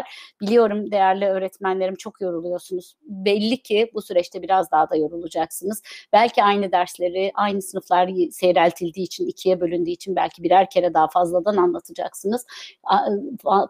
var. Biliyorum değerli öğretmenlerim çok yoruluyorsunuz. Belli ki bu süreçte biraz daha da yorulacaksınız. Belki aynı dersleri aynı sınıflar seyreltildiği için ikiye bölündüğü için belki birer kere daha fazladan anlatacaksınız.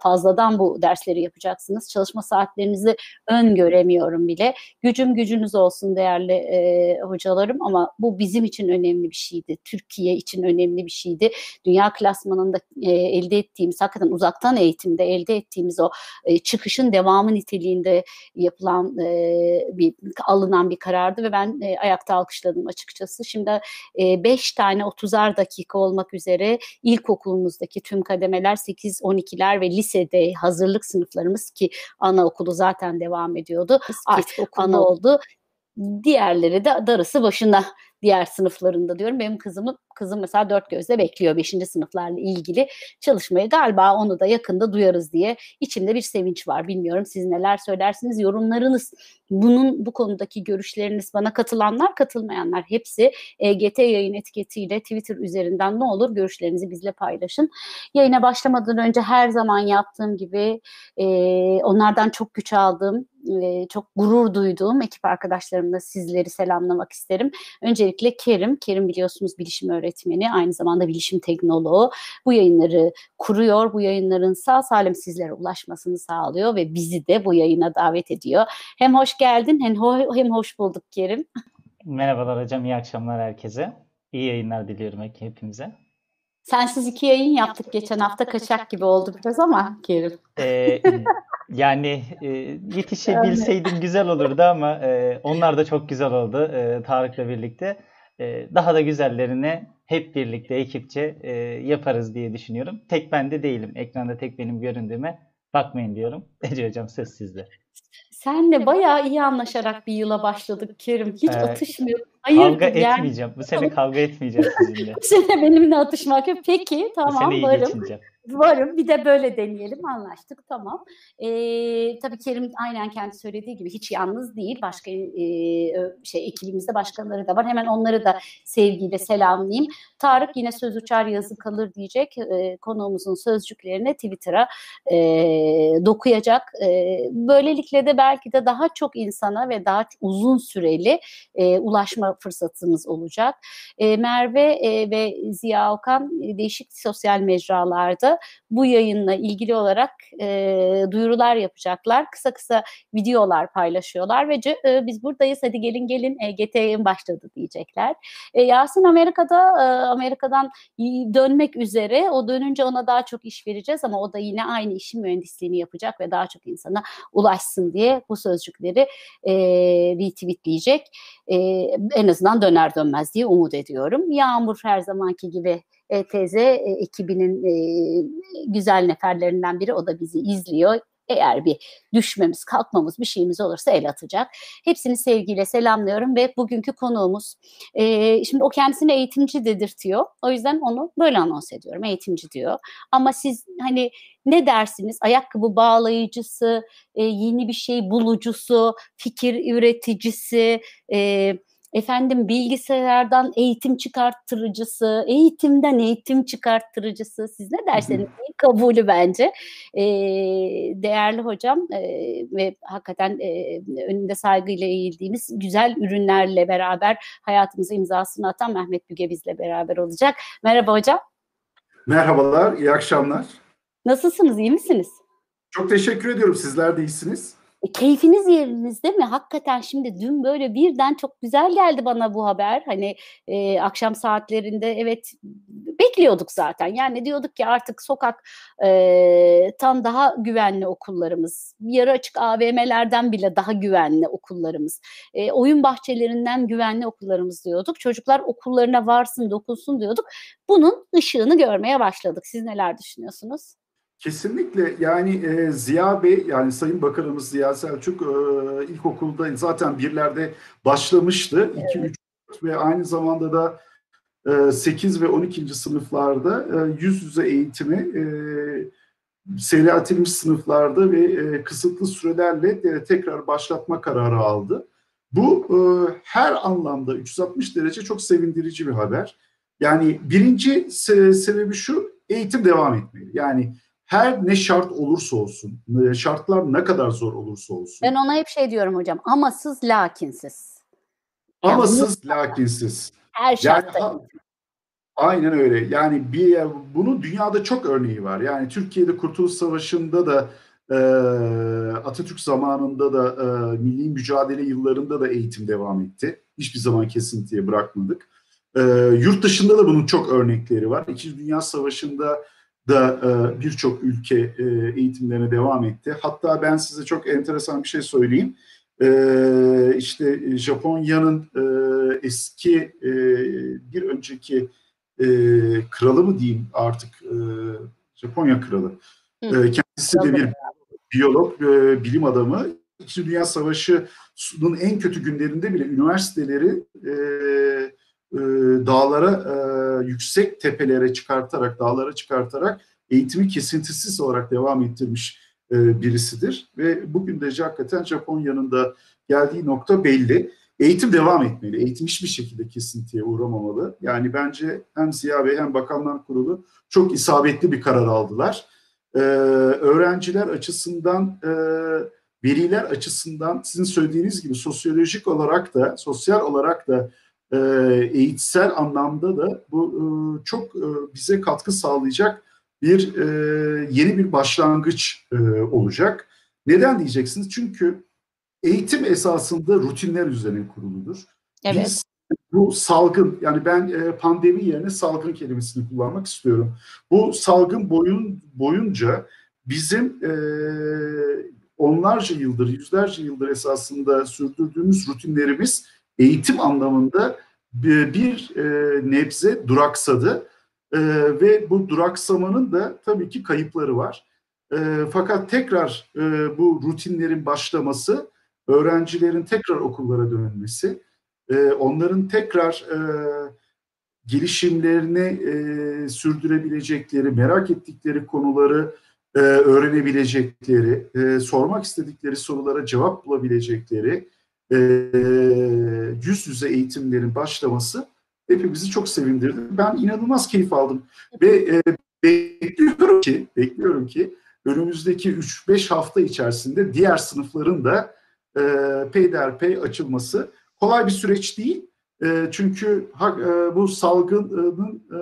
Fazladan bu dersleri yapacaksınız. Çalışma saatlerinizi öngöremiyorum bile. Gücüm gücünüz olsun değerli e, hocalarım ama bu bizim için önemli bir şeydi. Türkiye için önemli bir şeydi. Dünya klasmanında e, elde ettiğimiz hakikaten uzaktan eğitimde elde ettiğimiz o e, çıkışın devamı niteliğinde yapılan e, bir alınan bir karardı ve ben e, ayakta alkışladım açıkçası. Şimdi 5 e, tane 30'ar dakika olmak üzere ilkokulumuzdaki tüm kademeler 8-12'ler ve lisede hazırlık sınıflarımız ki anaokulu zaten devam ediyordu. Artık ana oldu. Diğerleri de darısı başına diğer sınıflarında diyorum. Benim kızımın kızım mesela dört gözle bekliyor beşinci sınıflarla ilgili çalışmayı. Galiba onu da yakında duyarız diye içimde bir sevinç var. Bilmiyorum siz neler söylersiniz. Yorumlarınız, bunun bu konudaki görüşleriniz bana katılanlar, katılmayanlar hepsi EGT yayın etiketiyle Twitter üzerinden ne olur görüşlerinizi bizle paylaşın. Yayına başlamadan önce her zaman yaptığım gibi e, onlardan çok güç aldım e, çok gurur duyduğum ekip arkadaşlarımla sizleri selamlamak isterim. Öncelikle Kerim, Kerim biliyorsunuz bilişim öğretmeni, aynı zamanda bilişim teknoloğu. Bu yayınları kuruyor, bu yayınların sağ salim sizlere ulaşmasını sağlıyor ve bizi de bu yayına davet ediyor. Hem hoş geldin hem, ho- hem hoş bulduk Kerim. Merhabalar hocam, iyi akşamlar herkese. İyi yayınlar diliyorum hepimize. Sensiz iki yayın yaptık geçen hafta kaçak gibi oldu biraz ama Kerim. Ee, yani e, yetişebilseydim güzel olurdu ama e, onlar da çok güzel oldu e, Tarık'la birlikte. E, daha da güzellerini hep birlikte ekipçe e, yaparız diye düşünüyorum. Tek ben de değilim. Ekranda tek benim göründüğüme bakmayın diyorum. Ece Hocam söz sizde. Senle bayağı iyi anlaşarak bir yıla başladık Kerim. Hiç ee, atışmıyor. Hayır, kavga yani. etmeyeceğim. Bu sene kavga etmeyeceğim sizinle. Bu sene benimle atışmak yok. Peki tamam Bu varım. Varım bir de böyle deneyelim anlaştık tamam. Ee, tabii Kerim aynen kendi söylediği gibi hiç yalnız değil. Başka e, şey ekibimizde başkaları da var. Hemen onları da sevgiyle selamlayayım. Tarık yine söz uçar yazı kalır diyecek. E, konuğumuzun sözcüklerini Twitter'a e, dokuyacak. E, böylelikle de belki de daha çok insana ve daha uzun süreli e, ulaşma fırsatımız olacak. E, Merve e, ve Ziya Okan değişik sosyal mecralarda bu yayınla ilgili olarak e, duyurular yapacaklar. Kısa kısa videolar paylaşıyorlar ve e, biz buradayız hadi gelin gelin EGT yayın başladı diyecekler. E, Yasin Amerika'da e, Amerika'dan dönmek üzere o dönünce ona daha çok iş vereceğiz ama o da yine aynı işin mühendisliğini yapacak ve daha çok insana ulaşsın diye bu sözcükleri e, retweetleyecek. E, en azından döner dönmez diye umut ediyorum. Yağmur her zamanki gibi ETZ e, ekibinin e, güzel neferlerinden biri. O da bizi izliyor. Eğer bir düşmemiz, kalkmamız, bir şeyimiz olursa el atacak. Hepsini sevgiyle selamlıyorum ve bugünkü konuğumuz, e, şimdi o kendisini eğitimci dedirtiyor. O yüzden onu böyle anons ediyorum, eğitimci diyor. Ama siz hani ne dersiniz? Ayakkabı bağlayıcısı, e, yeni bir şey bulucusu, fikir üreticisi, e, efendim bilgisayardan eğitim çıkarttırıcısı, eğitimden eğitim çıkarttırıcısı siz ne derseniz hı kabulü bence. E, değerli hocam e, ve hakikaten e, önünde saygıyla eğildiğimiz güzel ürünlerle beraber hayatımıza imzasını atan Mehmet Büge bizle beraber olacak. Merhaba hocam. Merhabalar, iyi akşamlar. Nasılsınız, iyi misiniz? Çok teşekkür ediyorum. Sizler de iyisiniz. E, keyfiniz yerinizde mi? Hakikaten şimdi dün böyle birden çok güzel geldi bana bu haber. Hani e, akşam saatlerinde evet bekliyorduk zaten. Yani diyorduk ki artık sokak e, tam daha güvenli okullarımız. Yarı açık AVM'lerden bile daha güvenli okullarımız. E, oyun bahçelerinden güvenli okullarımız diyorduk. Çocuklar okullarına varsın dokunsun diyorduk. Bunun ışığını görmeye başladık. Siz neler düşünüyorsunuz? Kesinlikle yani e, Ziya Bey yani Sayın Bakanımız Ziya Selçuk e, ilkokulda zaten birlerde başlamıştı. 2 evet. 3 ve aynı zamanda da e, 8 ve 12. sınıflarda e, yüz yüze eğitimi e, seyreltilmiş sınıflarda ve e, kısıtlı sürelerle e, tekrar başlatma kararı aldı. Bu e, her anlamda 360 derece çok sevindirici bir haber. Yani birinci se- sebebi şu eğitim devam etmeli. Yani her ne şart olursa olsun, şartlar ne kadar zor olursa olsun. Ben ona hep şey diyorum hocam, amasız lakinsiz. Amasız yani, lakinsiz. Her şartta. Yani, aynen öyle. Yani bir bunun dünyada çok örneği var. Yani Türkiye'de Kurtuluş Savaşı'nda da e, Atatürk zamanında da e, milli mücadele yıllarında da eğitim devam etti. Hiçbir zaman kesintiye bırakmadık. E, yurt dışında da bunun çok örnekleri var. İkinci Dünya Savaşı'nda da e, birçok ülke e, eğitimlerine devam etti. Hatta ben size çok enteresan bir şey söyleyeyim. E, işte Japonya'nın e, eski e, bir önceki e, kralı mı diyeyim artık e, Japonya kralı. E, kendisi de bir biyolog, e, bilim adamı. İkinci Dünya Savaşı'nın en kötü günlerinde bile üniversiteleri e, e, dağlara, e, yüksek tepelere çıkartarak, dağlara çıkartarak eğitimi kesintisiz olarak devam ettirmiş e, birisidir. Ve bugün de hakikaten Japonya'nın da geldiği nokta belli. Eğitim devam etmeli. Eğitim hiçbir şekilde kesintiye uğramamalı. Yani bence hem Ziya Bey hem Bakanlar Kurulu çok isabetli bir karar aldılar. Ee, öğrenciler açısından, e, veliler açısından sizin söylediğiniz gibi sosyolojik olarak da, sosyal olarak da e, eğitsel anlamda da bu e, çok e, bize katkı sağlayacak bir e, yeni bir başlangıç e, olacak. Neden diyeceksiniz? Çünkü eğitim esasında rutinler üzerine kuruludur. Evet. Biz bu salgın yani ben e, pandemi yerine salgın kelimesini kullanmak istiyorum. Bu salgın boyun boyunca bizim e, onlarca yıldır, yüzlerce yıldır esasında sürdürdüğümüz rutinlerimiz eğitim anlamında bir, e, nebze duraksadı e, ve bu duraksamanın da tabii ki kayıpları var. E, fakat tekrar bu rutinlerin başlaması, öğrencilerin tekrar okullara dönmesi, onların tekrar gelişimlerini sürdürebilecekleri, merak ettikleri konuları öğrenebilecekleri, sormak istedikleri sorulara cevap bulabilecekleri, e, yüz yüze eğitimlerin başlaması hepimizi çok sevindirdi. Ben inanılmaz keyif aldım ve e, bekliyorum ki bekliyorum ki önümüzdeki 3-5 hafta içerisinde diğer sınıfların da e, peyderpey açılması kolay bir süreç değil. E, çünkü ha, e, bu salgının e,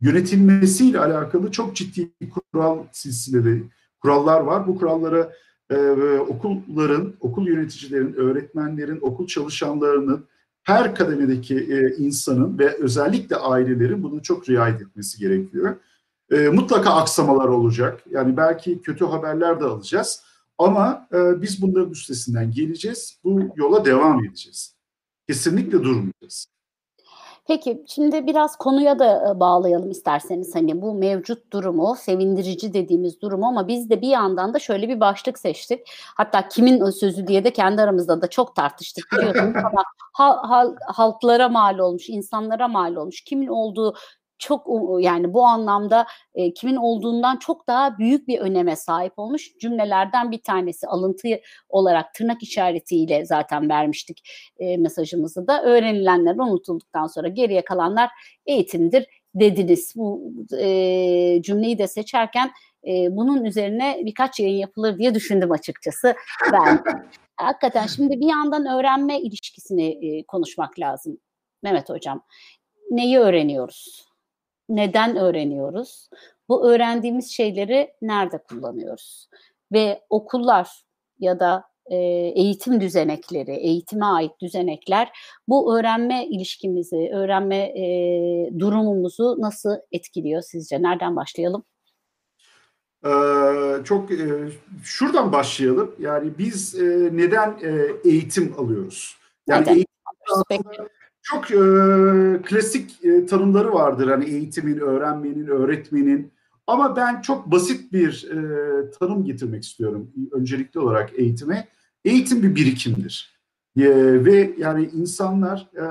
yönetilmesiyle alakalı çok ciddi kural silsileleri, kurallar var. Bu kurallara e, okulların, okul yöneticilerin, öğretmenlerin, okul çalışanlarının, her kademedeki e, insanın ve özellikle ailelerin bunu çok riayet etmesi gerekiyor. E, mutlaka aksamalar olacak. Yani belki kötü haberler de alacağız. Ama e, biz bunların üstesinden geleceğiz. Bu yola devam edeceğiz. Kesinlikle durmayacağız. Peki şimdi biraz konuya da e, bağlayalım isterseniz hani bu mevcut durumu, sevindirici dediğimiz durumu ama biz de bir yandan da şöyle bir başlık seçtik. Hatta kimin sözü diye de kendi aramızda da çok tartıştık biliyorsunuz ama hal, halklara mal olmuş, insanlara mal olmuş, kimin olduğu çok yani bu anlamda e, kimin olduğundan çok daha büyük bir öneme sahip olmuş cümlelerden bir tanesi alıntı olarak tırnak işaretiyle zaten vermiştik e, mesajımızı da öğrenilenler unutulduktan sonra geriye kalanlar eğitimdir dediniz. Bu e, cümleyi de seçerken e, bunun üzerine birkaç yayın yapılır diye düşündüm açıkçası ben. Hakikaten şimdi bir yandan öğrenme ilişkisini e, konuşmak lazım Mehmet Hocam. Neyi öğreniyoruz? Neden öğreniyoruz? Bu öğrendiğimiz şeyleri nerede kullanıyoruz? Ve okullar ya da e, eğitim düzenekleri, eğitime ait düzenekler bu öğrenme ilişkimizi, öğrenme e, durumumuzu nasıl etkiliyor sizce? Nereden başlayalım? Ee, çok e, şuradan başlayalım. Yani biz e, neden e, eğitim alıyoruz? Yani neden? eğitim çok e, klasik e, tanımları vardır hani eğitimin, öğrenmenin, öğretmenin. Ama ben çok basit bir e, tanım getirmek istiyorum öncelikli olarak eğitime. Eğitim bir birikimdir. E, ve yani insanlar e,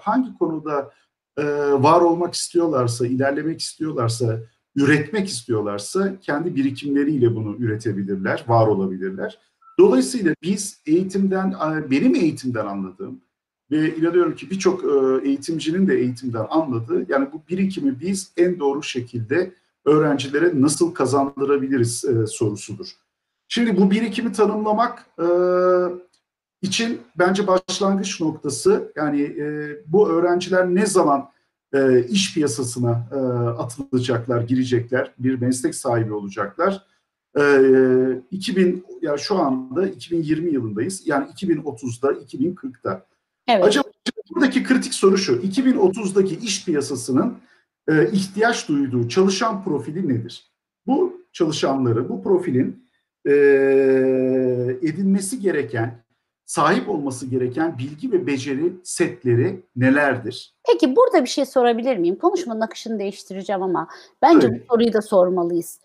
hangi konuda e, var olmak istiyorlarsa, ilerlemek istiyorlarsa, üretmek istiyorlarsa kendi birikimleriyle bunu üretebilirler, var olabilirler. Dolayısıyla biz eğitimden, benim eğitimden anladığım ve inanıyorum ki birçok e, eğitimcinin de eğitimden anladığı yani bu birikimi biz en doğru şekilde öğrencilere nasıl kazandırabiliriz e, sorusudur. Şimdi bu birikimi tanımlamak e, için bence başlangıç noktası yani bu öğrenciler ne zaman iş piyasasına atılacaklar, girecekler, bir meslek sahibi olacaklar. E, 2000 ya şu anda 2020 yılındayız. Yani 2030'da, 2040'da. Evet. Acaba buradaki kritik soru şu. 2030'daki iş piyasasının e, ihtiyaç duyduğu çalışan profili nedir? Bu çalışanları, bu profilin e, edinmesi gereken sahip olması gereken bilgi ve beceri setleri nelerdir? Peki burada bir şey sorabilir miyim? Konuşmanın akışını değiştireceğim ama bence evet. bu soruyu da sormalıyız.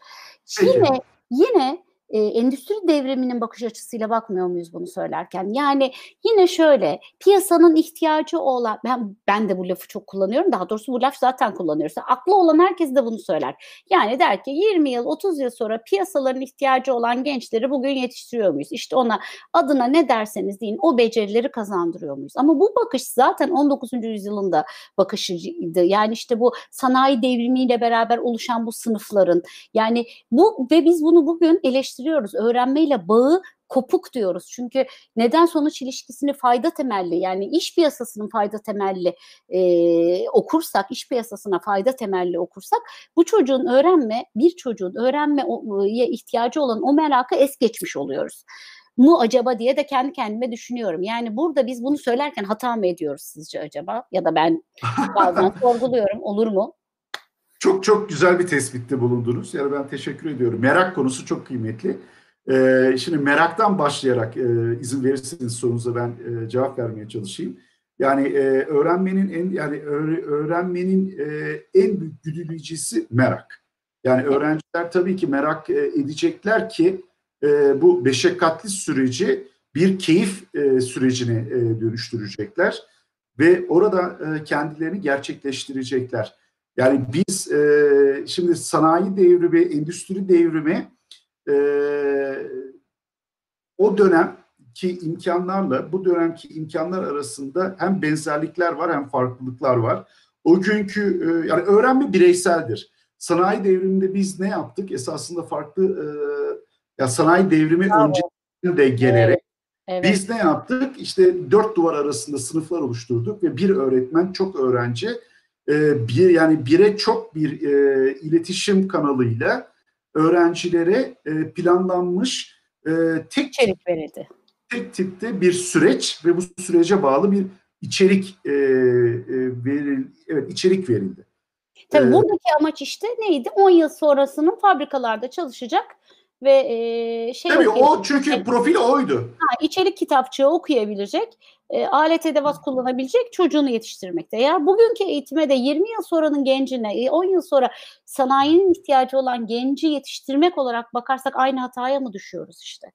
Peki. Yine yine e, endüstri devriminin bakış açısıyla bakmıyor muyuz bunu söylerken? Yani yine şöyle piyasanın ihtiyacı olan ben ben de bu lafı çok kullanıyorum. Daha doğrusu bu laf zaten kullanıyoruz. Aklı olan herkes de bunu söyler. Yani der ki 20 yıl 30 yıl sonra piyasaların ihtiyacı olan gençleri bugün yetiştiriyor muyuz? İşte ona adına ne derseniz deyin o becerileri kazandırıyor muyuz? Ama bu bakış zaten 19. yüzyılında bakışıydı. Yani işte bu sanayi devrimiyle beraber oluşan bu sınıfların yani bu ve biz bunu bugün eleştiriyoruz eleştiriyoruz. Öğrenmeyle bağı kopuk diyoruz. Çünkü neden sonuç ilişkisini fayda temelli yani iş piyasasının fayda temelli e, okursak, iş piyasasına fayda temelli okursak bu çocuğun öğrenme, bir çocuğun öğrenmeye ihtiyacı olan o merakı es geçmiş oluyoruz mu acaba diye de kendi kendime düşünüyorum. Yani burada biz bunu söylerken hata mı ediyoruz sizce acaba? Ya da ben bazen sorguluyorum olur mu? Çok çok güzel bir tespitte bulundunuz. Yani ben teşekkür ediyorum. Merak konusu çok kıymetli. Ee, şimdi meraktan başlayarak e, izin verirseniz sorunuza ben e, cevap vermeye çalışayım. Yani e, öğrenmenin en yani öğrenmenin e, en büyük güdüleyicisi merak. Yani öğrenciler tabii ki merak e, edecekler ki e, bu beşekkatli süreci bir keyif e, sürecine e, dönüştürecekler ve orada e, kendilerini gerçekleştirecekler. Yani biz e, şimdi sanayi devrimi, endüstri devrimi e, o dönemki imkanlarla bu dönemki imkanlar arasında hem benzerlikler var hem farklılıklar var. O günkü e, yani öğrenme bireyseldir. Sanayi devriminde biz ne yaptık? Esasında farklı e, ya sanayi devrimi Bravo. öncesinde gelerek evet. Biz ne yaptık? İşte dört duvar arasında sınıflar oluşturduk ve bir öğretmen çok öğrenci e, bir yani bire çok bir e, iletişim kanalıyla öğrencilere e, planlanmış e, tek içerik verildi. Tek tipte bir süreç ve bu sürece bağlı bir içerik e, e, veril, evet içerik verildi. Tabii ee, buradaki amaç işte neydi? 10 yıl sonrasının fabrikalarda çalışacak ve e, şey Tabii o çünkü profil oydu. Ha, içerik kitapçığı okuyabilecek, e, alet edevat kullanabilecek çocuğunu yetiştirmekte. Ya bugünkü eğitime de 20 yıl sonranın gencine, 10 yıl sonra sanayinin ihtiyacı olan genci yetiştirmek olarak bakarsak aynı hataya mı düşüyoruz işte?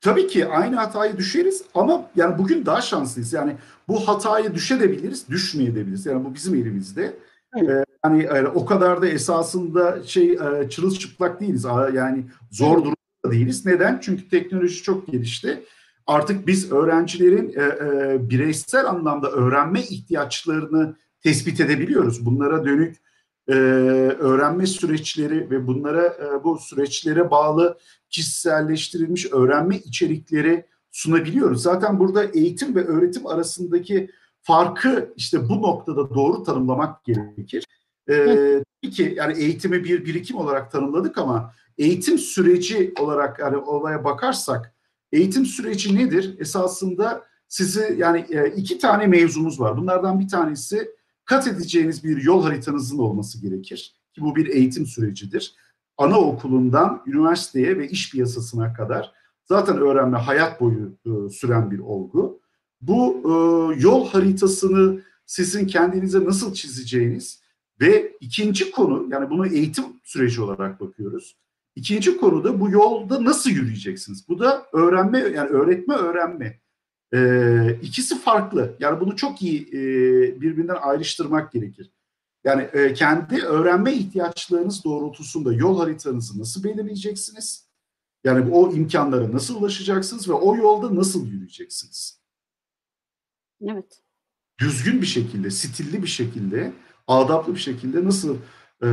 Tabii ki aynı hatayı düşeriz ama yani bugün daha şanslıyız. Yani bu hatayı düşebiliriz, düşmeyebiliriz. Yani bu bizim elimizde. Ee, yani e, o kadar da esasında şey e, çırılçıplak değiliz. Yani zor durumda değiliz. Neden? Çünkü teknoloji çok gelişti. Artık biz öğrencilerin e, e, bireysel anlamda öğrenme ihtiyaçlarını tespit edebiliyoruz. Bunlara dönük e, öğrenme süreçleri ve bunlara e, bu süreçlere bağlı kişiselleştirilmiş öğrenme içerikleri sunabiliyoruz. Zaten burada eğitim ve öğretim arasındaki farkı işte bu noktada doğru tanımlamak gerekir. Ee, ki yani eğitimi bir birikim olarak tanımladık ama eğitim süreci olarak yani olaya bakarsak eğitim süreci nedir? Esasında sizi yani iki tane mevzumuz var. Bunlardan bir tanesi kat edeceğiniz bir yol haritanızın olması gerekir. Ki bu bir eğitim sürecidir. Anaokulundan üniversiteye ve iş piyasasına kadar zaten öğrenme hayat boyu e, süren bir olgu. Bu e, yol haritasını sizin kendinize nasıl çizeceğiniz ve ikinci konu yani bunu eğitim süreci olarak bakıyoruz. İkinci konu da bu yolda nasıl yürüyeceksiniz? Bu da öğrenme yani öğretme öğrenme. Ee, ikisi farklı. Yani bunu çok iyi e, birbirinden ayrıştırmak gerekir. Yani e, kendi öğrenme ihtiyaçlarınız doğrultusunda yol haritanızı nasıl belirleyeceksiniz? Yani o imkanlara nasıl ulaşacaksınız ve o yolda nasıl yürüyeceksiniz? Evet. Düzgün bir şekilde, stilli bir şekilde, adaplı bir şekilde nasıl e,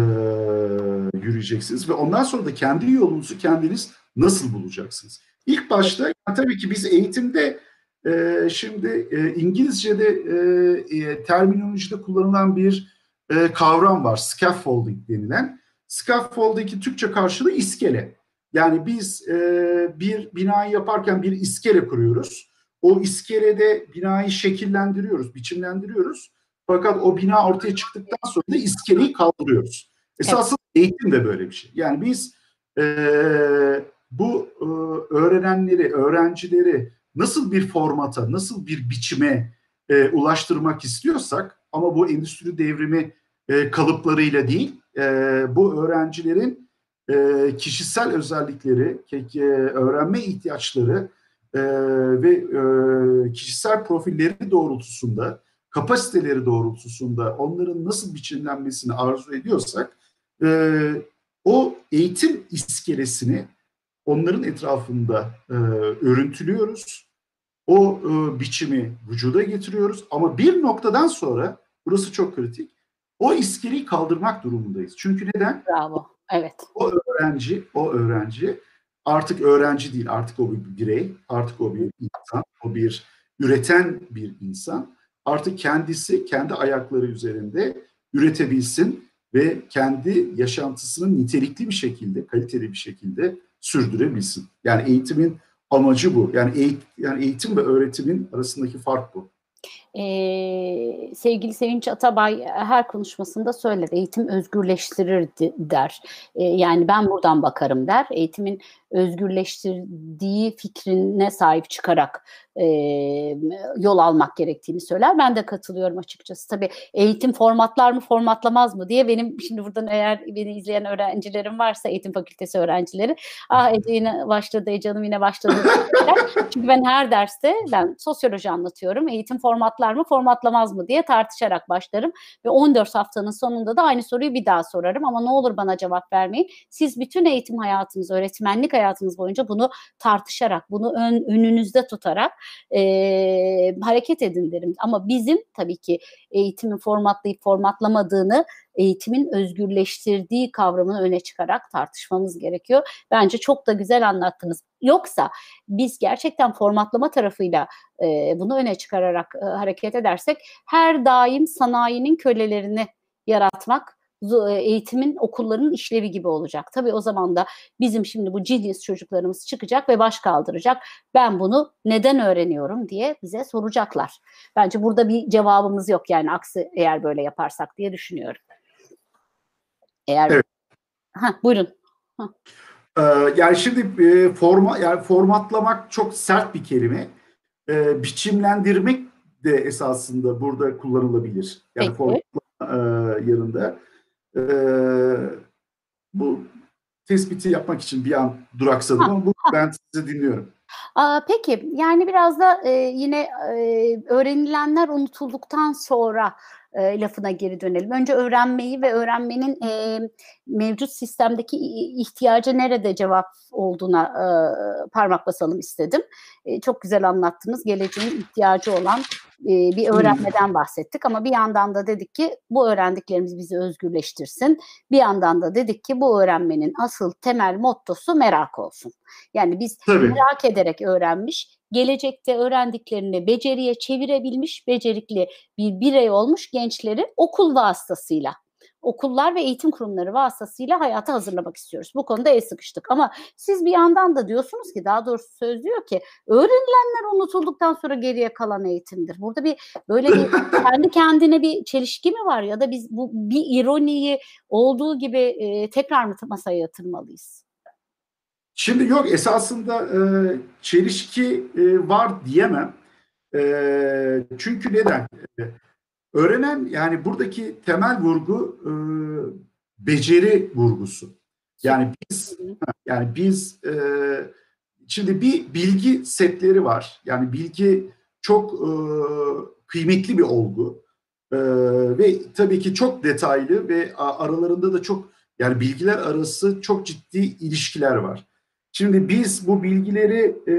yürüyeceksiniz ve ondan sonra da kendi yolunuzu kendiniz nasıl bulacaksınız? İlk başta tabii ki biz eğitimde e, şimdi e, İngilizce'de e, e, terminolojide kullanılan bir e, kavram var. Scaffolding denilen. Scaffolding'in Türkçe karşılığı iskele. Yani biz e, bir binayı yaparken bir iskele kuruyoruz. O iskelede binayı şekillendiriyoruz, biçimlendiriyoruz. Fakat o bina ortaya çıktıktan sonra da iskeleyi kaldırıyoruz. Esasında evet. eğitim de böyle bir şey. Yani biz e, bu e, öğrenenleri, öğrencileri nasıl bir formata, nasıl bir biçime e, ulaştırmak istiyorsak ama bu endüstri devrimi e, kalıplarıyla değil, e, bu öğrencilerin e, kişisel özellikleri, e, öğrenme ihtiyaçları e, ve e, kişisel profilleri doğrultusunda, kapasiteleri doğrultusunda onların nasıl biçimlenmesini arzu ediyorsak, e, o eğitim iskelesini onların etrafında e, örüntülüyoruz. O e, biçimi vücuda getiriyoruz ama bir noktadan sonra burası çok kritik. O iskeleyi kaldırmak durumundayız. Çünkü neden? Bravo. Evet. O öğrenci, o öğrenci artık öğrenci değil, artık o bir birey, artık o bir insan, o bir üreten bir insan. Artık kendisi kendi ayakları üzerinde üretebilsin ve kendi yaşantısını nitelikli bir şekilde, kaliteli bir şekilde sürdürebilsin. Yani eğitimin amacı bu. Yani, eğit yani eğitim ve öğretimin arasındaki fark bu. Ee, sevgili Sevinç Atabay her konuşmasında söyledi. Eğitim özgürleştirir der. Ee, yani ben buradan bakarım der. Eğitimin özgürleştirdiği fikrine sahip çıkarak e, yol almak gerektiğini söyler. Ben de katılıyorum açıkçası. Tabii eğitim formatlar mı formatlamaz mı diye benim şimdi buradan eğer beni izleyen öğrencilerim varsa eğitim fakültesi öğrencileri ah Ece yine başladı, Ece Hanım yine başladı. Çünkü ben her derste ben sosyoloji anlatıyorum. Eğitim formatlar mı formatlamaz mı diye tartışarak başlarım ve 14 haftanın sonunda da aynı soruyu bir daha sorarım ama ne olur bana cevap vermeyin. Siz bütün eğitim hayatınız, öğretmenlik hayatınız boyunca bunu tartışarak, bunu ön, önünüzde tutarak e, hareket edin derim. Ama bizim tabii ki eğitimin formatlayıp formatlamadığını eğitimin özgürleştirdiği kavramını öne çıkarak tartışmamız gerekiyor. Bence çok da güzel anlattınız. Yoksa biz gerçekten formatlama tarafıyla e, bunu öne çıkararak e, hareket edersek her daim sanayinin kölelerini yaratmak e, eğitimin okulların işlevi gibi olacak. Tabii o zaman da bizim şimdi bu genius çocuklarımız çıkacak ve baş kaldıracak. Ben bunu neden öğreniyorum diye bize soracaklar. Bence burada bir cevabımız yok yani aksi eğer böyle yaparsak diye düşünüyorum. Eğer evet. ha buyurun. Ha. Ee, yani şimdi e, forma yani formatlamak çok sert bir kelime. Ee, biçimlendirmek de esasında burada kullanılabilir. Yani Peki. formatlama e, yanında. Ee, bu tespiti yapmak için bir an duraksadım ha, ama bu, ha. ben sizi dinliyorum. Aa, peki yani biraz da e, yine e, öğrenilenler unutulduktan sonra e, lafına geri dönelim. Önce öğrenmeyi ve öğrenmenin e, mevcut sistemdeki ihtiyacı nerede cevap olduğuna e, parmak basalım istedim. E, çok güzel anlattınız. Geleceğin ihtiyacı olan e, bir öğrenmeden bahsettik ama bir yandan da dedik ki bu öğrendiklerimiz bizi özgürleştirsin. Bir yandan da dedik ki bu öğrenmenin asıl temel mottosu merak olsun. Yani biz Tabii. merak ederek öğrenmiş, gelecekte öğrendiklerini beceriye çevirebilmiş, becerikli bir birey olmuş gençleri okul vasıtasıyla okullar ve eğitim kurumları vasıtasıyla hayata hazırlamak istiyoruz. Bu konuda el sıkıştık. Ama siz bir yandan da diyorsunuz ki daha doğrusu söz diyor ki öğrenilenler unutulduktan sonra geriye kalan eğitimdir. Burada bir böyle bir kendi kendine bir çelişki mi var ya da biz bu bir ironiyi olduğu gibi e, tekrar mı masaya yatırmalıyız? Şimdi yok esasında e, çelişki e, var diyemem. E, çünkü neden? E, öğrenen yani buradaki temel vurgu e, beceri vurgusu. Yani biz yani biz e, şimdi bir bilgi setleri var. Yani bilgi çok e, kıymetli bir olgu. E, ve tabii ki çok detaylı ve aralarında da çok yani bilgiler arası çok ciddi ilişkiler var. Şimdi biz bu bilgileri e,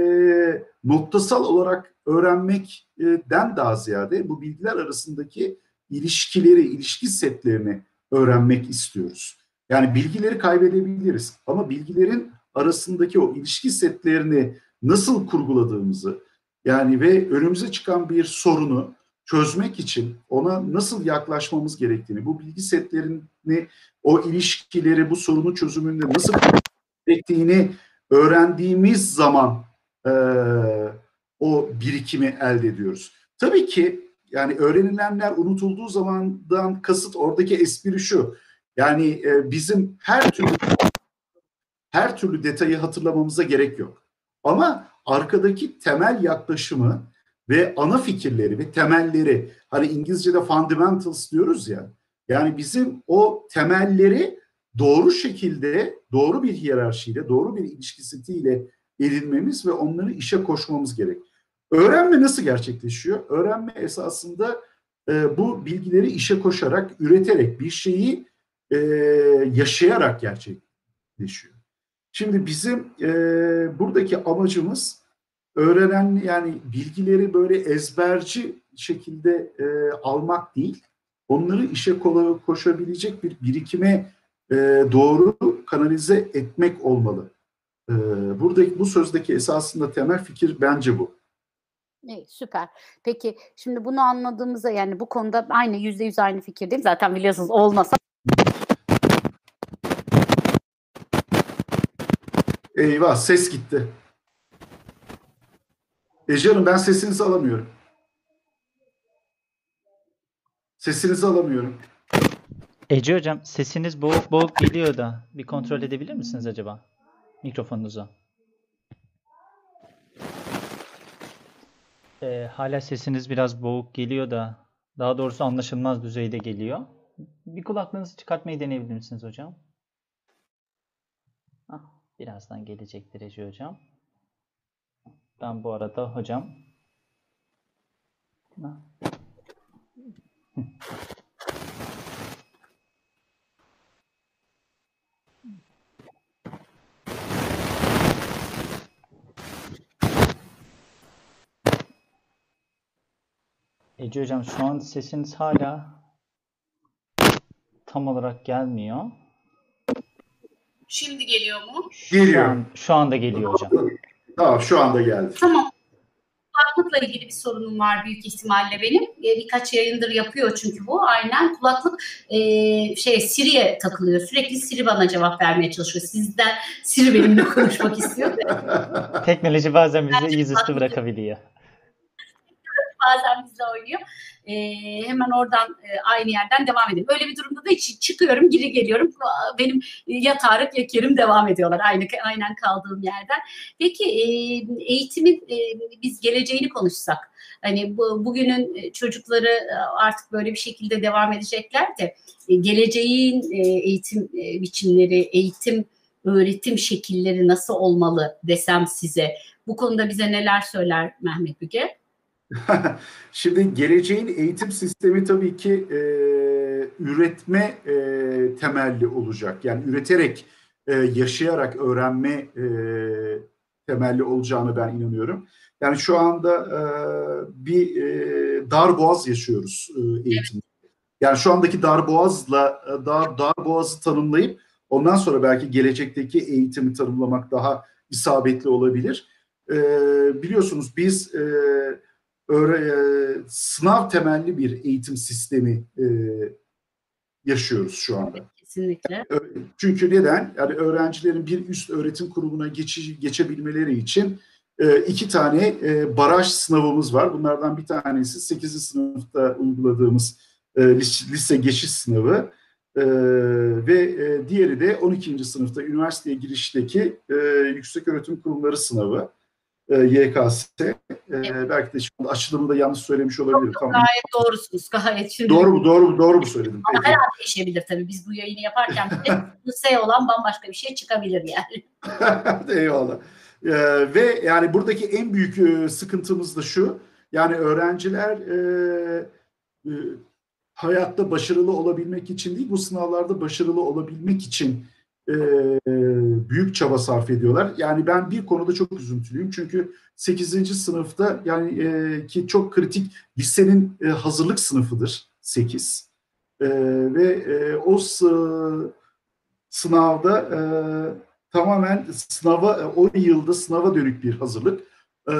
noktasal olarak öğrenmekten daha ziyade bu bilgiler arasındaki ilişkileri, ilişki setlerini öğrenmek istiyoruz. Yani bilgileri kaybedebiliriz ama bilgilerin arasındaki o ilişki setlerini nasıl kurguladığımızı yani ve önümüze çıkan bir sorunu çözmek için ona nasıl yaklaşmamız gerektiğini, bu bilgi setlerini, o ilişkileri, bu sorunu çözümünde nasıl gerektiğini öğrendiğimiz zaman e, o birikimi elde ediyoruz. Tabii ki yani öğrenilenler unutulduğu zamandan kasıt oradaki espri şu. Yani e, bizim her türlü her türlü detayı hatırlamamıza gerek yok. Ama arkadaki temel yaklaşımı ve ana fikirleri ve temelleri hani İngilizce'de fundamentals diyoruz ya. Yani bizim o temelleri doğru şekilde, doğru bir hiyerarşiyle, doğru bir ilişki setiyle edinmemiz ve onları işe koşmamız gerek. Öğrenme nasıl gerçekleşiyor? Öğrenme esasında e, bu bilgileri işe koşarak, üreterek bir şeyi e, yaşayarak gerçekleşiyor. Şimdi bizim e, buradaki amacımız öğrenen yani bilgileri böyle ezberci şekilde e, almak değil, onları işe koşabilecek bir birikime e, doğru kanalize etmek olmalı. E, buradaki bu sözdeki esasında temel fikir bence bu. Evet, süper. Peki şimdi bunu anladığımızda yani bu konuda aynı yüzde yüz aynı fikirdeyim. Zaten biliyorsunuz olmasa Eyvah ses gitti. Ece Hanım ben sesinizi alamıyorum. Sesinizi alamıyorum. Ece Hocam sesiniz boğuk boğuk geliyor da bir kontrol edebilir misiniz acaba mikrofonunuzu? Ee, hala sesiniz biraz boğuk geliyor da daha doğrusu anlaşılmaz düzeyde geliyor. Bir kulaklığınızı çıkartmayı deneyebilir misiniz hocam? Ah, birazdan gelecektir Ece Hocam. Ben bu arada hocam Ece Hocam şu an sesiniz hala tam olarak gelmiyor. Şimdi geliyor mu? Geliyor. Şu, an, şu anda geliyor hocam. Tamam şu anda geldi. Tamam. Kulaklıkla ilgili bir sorunum var büyük ihtimalle benim. E, birkaç yayındır yapıyor çünkü bu. Aynen kulaklık e, şey Siri'ye takılıyor. Sürekli Siri bana cevap vermeye çalışıyor. Sizden Siri benimle konuşmak istiyor. Teknoloji bazen bizi yüzüstü bırakabiliyor bazen bizle oynuyor. E, hemen oradan e, aynı yerden devam edelim. Öyle bir durumda da hiç çıkıyorum, geri geliyorum. Benim ya Tarık ya Kerim devam ediyorlar aynı aynen kaldığım yerden. Peki e, eğitimin e, biz geleceğini konuşsak. Hani bu, bugünün e, çocukları e, artık böyle bir şekilde devam edecekler de e, geleceğin eğitim biçimleri, eğitim öğretim şekilleri nasıl olmalı desem size. Bu konuda bize neler söyler Mehmet Büge? Şimdi geleceğin eğitim sistemi tabii ki e, üretme e, temelli olacak. Yani üreterek, e, yaşayarak öğrenme e, temelli olacağını ben inanıyorum. Yani şu anda e, bir e, dar boğaz yaşıyoruz e, eğitimde. Yani şu andaki dar boğazla e, dar, dar boğazı tanımlayıp ondan sonra belki gelecekteki eğitimi tanımlamak daha isabetli olabilir. E, biliyorsunuz biz e, öğre, e, sınav temelli bir eğitim sistemi e, yaşıyoruz şu anda. Kesinlikle. Çünkü neden? Yani öğrencilerin bir üst öğretim kurumuna geçi, geçebilmeleri için e, iki tane e, baraj sınavımız var. Bunlardan bir tanesi 8. sınıfta uyguladığımız e, lise geçiş sınavı. Ee, ve e, diğeri de 12. sınıfta üniversiteye girişteki e, yüksek öğretim kurumları sınavı e, YKS. E, evet. Belki de şimdi açılımı da yanlış söylemiş olabilirim. Tamam. Gayet doğrusunuz. Gayet şimdi. Doğru mu? Doğru mu? Doğru mu söyledim? Ama Peki. her an değişebilir tabii. Biz bu yayını yaparken S olan bambaşka bir şey çıkabilir yani. Eyvallah. Ee, ve yani buradaki en büyük e, sıkıntımız da şu. Yani öğrenciler e, e, hayatta başarılı olabilmek için değil, bu sınavlarda başarılı olabilmek için e, büyük çaba sarf ediyorlar. Yani ben bir konuda çok üzüntülüyüm. Çünkü 8. sınıfta yani e, ki çok kritik lisenin e, hazırlık sınıfıdır 8. E, ve e, o sınavda e, tamamen sınava o yılda sınava dönük bir hazırlık. E,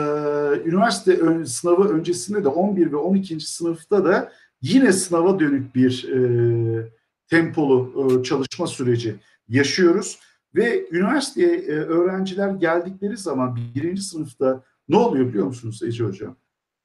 üniversite ön, sınavı öncesinde de 11 ve 12. sınıfta da yine sınava dönük bir e, tempolu e, çalışma süreci yaşıyoruz. Ve üniversiteye e, öğrenciler geldikleri zaman birinci sınıfta ne oluyor biliyor musunuz Ece Hocam?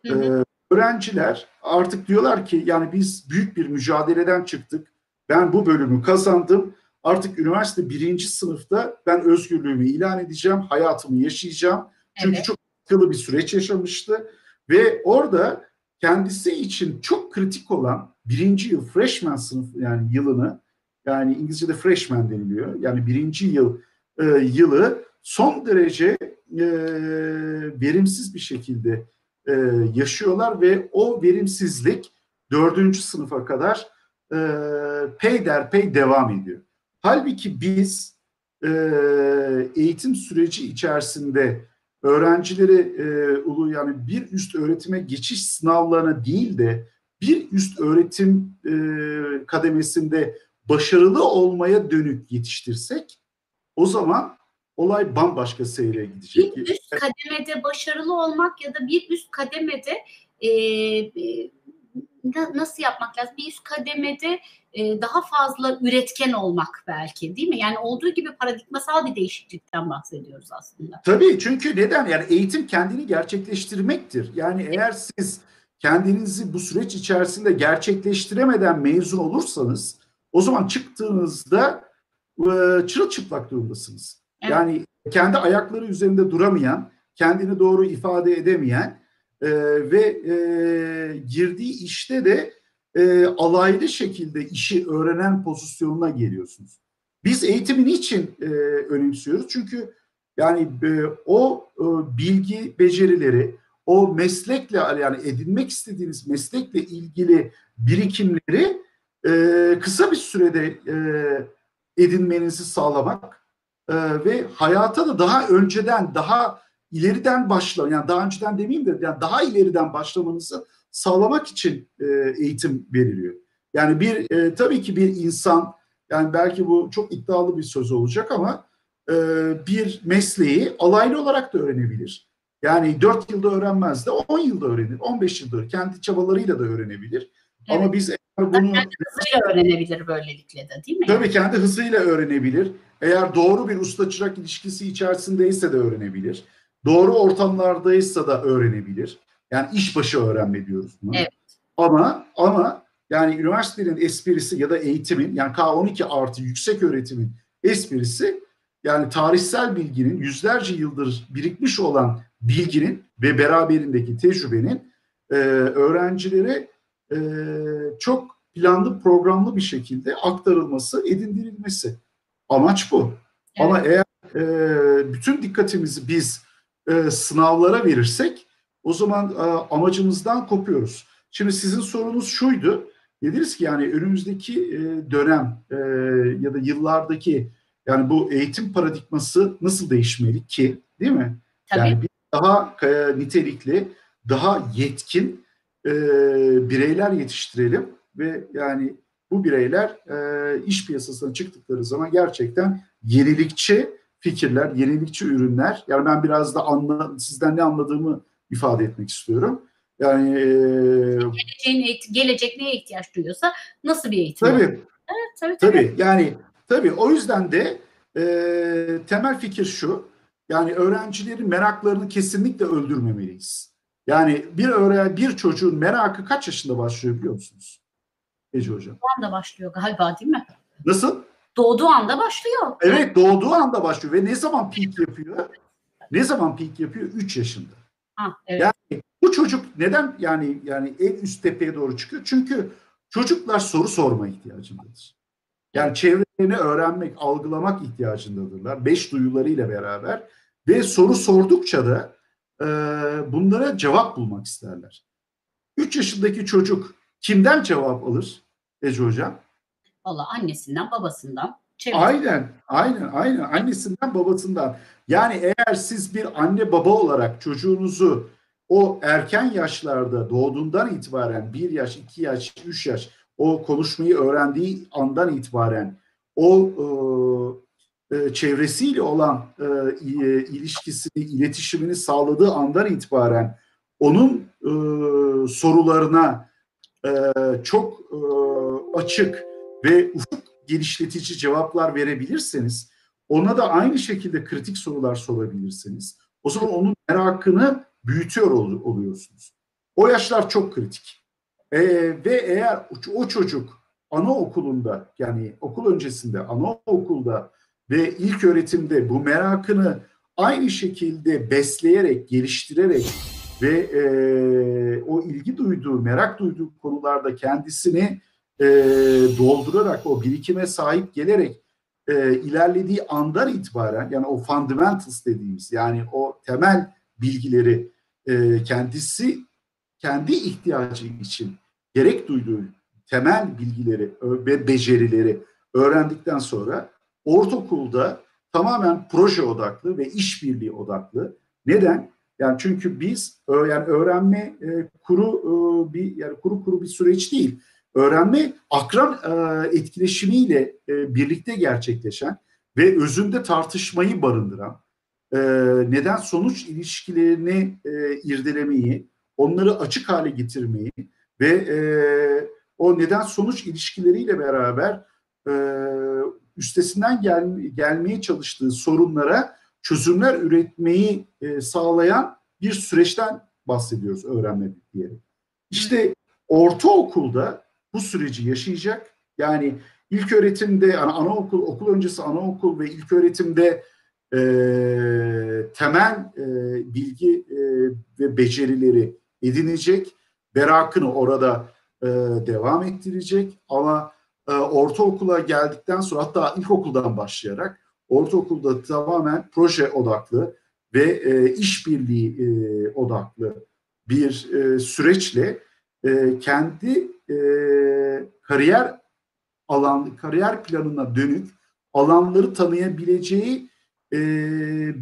Hı hı. Ee, öğrenciler artık diyorlar ki yani biz büyük bir mücadeleden çıktık. Ben bu bölümü kazandım. Artık üniversite birinci sınıfta ben özgürlüğümü ilan edeceğim, hayatımı yaşayacağım. Çünkü evet. çok sıkılı bir süreç yaşamıştı. Ve orada kendisi için çok kritik olan birinci yıl freshman sınıf yani yılını yani İngilizce'de freshman deniliyor. Yani birinci yıl e, yılı son derece e, verimsiz bir şekilde e, yaşıyorlar ve o verimsizlik dördüncü sınıfa kadar e, peyderpey devam ediyor. Halbuki biz e, eğitim süreci içerisinde öğrencileri e, ulu yani bir üst öğretime geçiş sınavlarına değil de bir üst öğretim e, kademesinde başarılı olmaya dönük yetiştirsek o zaman olay bambaşka seyre gidecek. Bir üst kademede başarılı olmak ya da bir üst kademede e, e, nasıl yapmak lazım? Bir üst kademede e, daha fazla üretken olmak belki değil mi? Yani olduğu gibi paradigmasal bir değişiklikten bahsediyoruz aslında. Tabii çünkü neden? Yani eğitim kendini gerçekleştirmektir. Yani eğer siz kendinizi bu süreç içerisinde gerçekleştiremeden mezun olursanız o zaman çıktığınızda e, çırılçıplak durumdasınız. Evet. Yani kendi ayakları üzerinde duramayan, kendini doğru ifade edemeyen e, ve e, girdiği işte de e, alaylı şekilde işi öğrenen pozisyonuna geliyorsunuz. Biz eğitimi niçin e, önemsiyoruz? Çünkü yani e, o e, bilgi becerileri, o meslekle yani edinmek istediğiniz meslekle ilgili birikimleri e, kısa bir sürede e, edinmenizi sağlamak e, ve hayata da daha önceden, daha ileriden başla, yani daha önceden demeyeyim de yani daha ileriden başlamanızı sağlamak için e, eğitim veriliyor. Yani bir e, tabii ki bir insan, yani belki bu çok iddialı bir söz olacak ama e, bir mesleği alaylı olarak da öğrenebilir. Yani 4 yılda öğrenmez de 10 yılda öğrenir, 15 yılda kendi çabalarıyla da öğrenebilir. Evet. Ama biz bunu... Kendi hızıyla öğrenebilir böylelikle de değil mi? Tabii kendi hızıyla öğrenebilir. Eğer doğru bir usta çırak ilişkisi içerisindeyse de öğrenebilir. Doğru ortamlardaysa da öğrenebilir. Yani işbaşı öğrenme diyoruz buna. Evet. Ama ama yani üniversitenin esprisi ya da eğitimin yani K12 artı yüksek öğretimin esprisi yani tarihsel bilginin yüzlerce yıldır birikmiş olan bilginin ve beraberindeki tecrübenin e, öğrencilere e, çok planlı programlı bir şekilde aktarılması, edindirilmesi. Amaç bu. Evet. Ama eğer e, bütün dikkatimizi biz e, sınavlara verirsek o zaman e, amacımızdan kopuyoruz. Şimdi sizin sorunuz şuydu. Dediniz ki yani önümüzdeki e, dönem e, ya da yıllardaki yani bu eğitim paradigması nasıl değişmeli ki değil mi? Tabii. Yani bir daha e, nitelikli, daha yetkin e, bireyler yetiştirelim ve yani bu bireyler e, iş piyasasına çıktıkları zaman gerçekten yenilikçi fikirler, yenilikçi ürünler. Yani ben biraz da anla, sizden ne anladığımı ifade etmek istiyorum. Yani e, geleceğin gelecek neye ihtiyaç duyuyorsa nasıl bir eğitim? Tabii. Evet, tabii, tabii. tabii. Yani tabii o yüzden de e, temel fikir şu. Yani öğrencilerin meraklarını kesinlikle öldürmemeliyiz. Yani bir öğren bir çocuğun merakı kaç yaşında başlıyor biliyor musunuz? Ece Hocam. Doğduğu anda başlıyor galiba değil mi? Nasıl? Doğduğu anda başlıyor. Evet doğduğu anda başlıyor ve ne zaman peak yapıyor? Ne zaman peak yapıyor? 3 yaşında. Ha, evet. Yani bu çocuk neden yani yani en üst tepeye doğru çıkıyor? Çünkü çocuklar soru sorma ihtiyacındadır. Yani çevrelerini öğrenmek, algılamak ihtiyacındadırlar. Beş duyularıyla beraber ve soru sordukça da e, bunlara cevap bulmak isterler. 3 yaşındaki çocuk kimden cevap alır Ece Hocam? Valla annesinden, babasından. Çevresi. Aynen, aynen, aynen. Annesinden, babasından. Yani eğer siz bir anne baba olarak çocuğunuzu o erken yaşlarda doğduğundan itibaren bir yaş, iki yaş, üç yaş o konuşmayı öğrendiği andan itibaren o e, çevresiyle olan e, e, ilişkisini, iletişimini sağladığı andan itibaren onun e, sorularına e, çok e, açık ve ufuk genişletici cevaplar verebilirseniz, ona da aynı şekilde kritik sorular sorabilirseniz, o zaman onun merakını büyütüyor ol, oluyorsunuz. O yaşlar çok kritik. E, ve eğer o çocuk anaokulunda yani okul öncesinde anaokulda ve ilk öğretimde bu merakını aynı şekilde besleyerek, geliştirerek ve e, o ilgi duyduğu, merak duyduğu konularda kendisini e, doldurarak, o birikime sahip gelerek e, ilerlediği andan itibaren yani o fundamentals dediğimiz yani o temel bilgileri e, kendisi kendi ihtiyacı için gerek duyduğu temel bilgileri ve becerileri öğrendikten sonra ortaokulda tamamen proje odaklı ve işbirliği odaklı. Neden? Yani çünkü biz yani öğrenme e, kuru e, bir yani kuru kuru bir süreç değil. Öğrenme akran e, etkileşimiyle birlikte gerçekleşen ve özünde tartışmayı barındıran, neden sonuç ilişkilerini irdelemeyi, onları açık hale getirmeyi ve o neden sonuç ilişkileriyle beraber üstesinden gel, gelmeye çalıştığı sorunlara çözümler üretmeyi e, sağlayan bir süreçten bahsediyoruz öğrenme diyerek. İşte ortaokulda bu süreci yaşayacak. Yani ilk öğretimde yani anaokul, okul öncesi anaokul ve ilk öğretimde e, temel e, bilgi e, ve becerileri edinecek. Berakını orada e, devam ettirecek ama e, ortaokula geldikten sonra hatta ilkokuldan başlayarak ortaokulda tamamen proje odaklı ve e, işbirliği e, odaklı bir e, süreçle e, kendi e, kariyer alan kariyer planına dönük alanları tanıyabileceği e,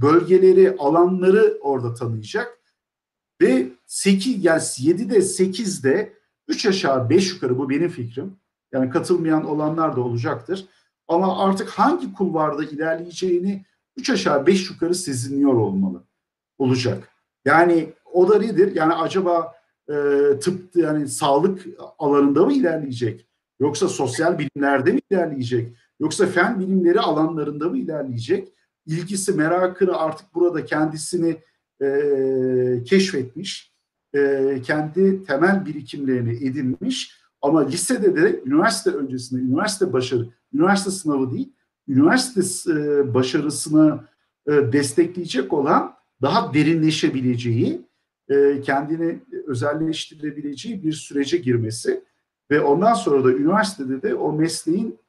bölgeleri, alanları orada tanıyacak ve 8 yani 7'de 8'de 3 aşağı 5 yukarı bu benim fikrim. Yani katılmayan olanlar da olacaktır. Ama artık hangi kulvarda ilerleyeceğini üç aşağı beş yukarı sezinliyor olmalı olacak. Yani o da nedir? Yani acaba e, tıp yani sağlık alanında mı ilerleyecek? Yoksa sosyal bilimlerde mi ilerleyecek? Yoksa fen bilimleri alanlarında mı ilerleyecek? İlgisi, merakını artık burada kendisini e, keşfetmiş, e, kendi temel birikimlerini edinmiş ama lisede de üniversite öncesinde, üniversite başarı, üniversite sınavı değil, üniversite e, başarısını e, destekleyecek olan daha derinleşebileceği, e, kendini özelleştirebileceği bir sürece girmesi ve ondan sonra da üniversitede de o mesleğin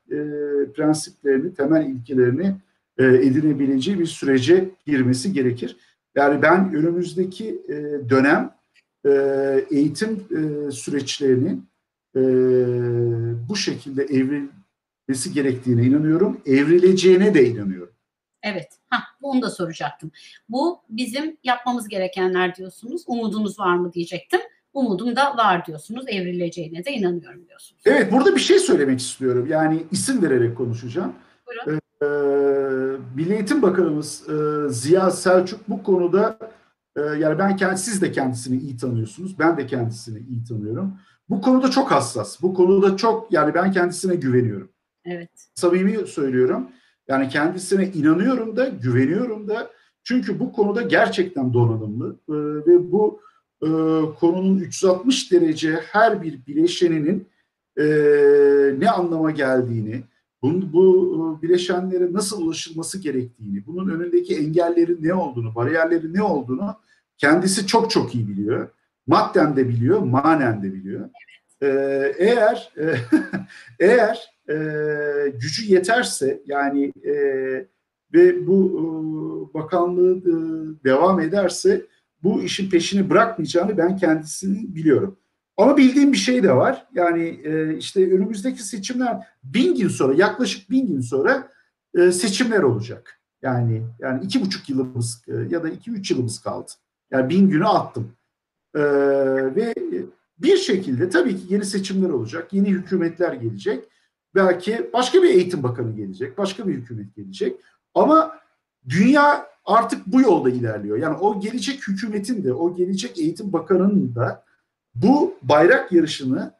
prensiplerini, temel ilkelerini edinebileceği bir sürece girmesi gerekir. Yani ben önümüzdeki dönem eğitim süreçlerinin bu şekilde evrilmesi gerektiğine inanıyorum. Evrileceğine de inanıyorum. Evet. Ha, onu da soracaktım. Bu bizim yapmamız gerekenler diyorsunuz. Umudunuz var mı diyecektim. Umudum da var diyorsunuz. Evrileceğine de inanıyorum diyorsunuz. Evet burada bir şey söylemek istiyorum. Yani isim vererek konuşacağım. Buyurun. Ee, Milli Eğitim Bakanımız e, Ziya Selçuk bu konuda e, yani ben kendi, siz de kendisini iyi tanıyorsunuz. Ben de kendisini iyi tanıyorum. Bu konuda çok hassas. Bu konuda çok yani ben kendisine güveniyorum. Evet. Samimi söylüyorum. Yani kendisine inanıyorum da, güveniyorum da. Çünkü bu konuda gerçekten donanımlı ee, ve bu e, konunun 360 derece her bir bileşeninin e, ne anlama geldiğini, bu, bu e, bileşenlere nasıl ulaşılması gerektiğini, bunun önündeki engellerin ne olduğunu, bariyerlerin ne olduğunu kendisi çok çok iyi biliyor. Madden de biliyor, manen de biliyor. Ee, eğer e, eğer e, gücü yeterse yani e, ve bu e, bakanlığı e, devam ederse bu işin peşini bırakmayacağını ben kendisini biliyorum. Ama bildiğim bir şey de var. Yani e, işte önümüzdeki seçimler bin gün sonra yaklaşık bin gün sonra e, seçimler olacak. Yani yani iki buçuk yılımız e, ya da iki üç yılımız kaldı. Yani bin günü attım. E, ve bir şekilde tabii ki yeni seçimler olacak, yeni hükümetler gelecek. Belki başka bir eğitim bakanı gelecek, başka bir hükümet gelecek. Ama dünya artık bu yolda ilerliyor. Yani o gelecek hükümetin de, o gelecek eğitim bakanının da bu bayrak yarışını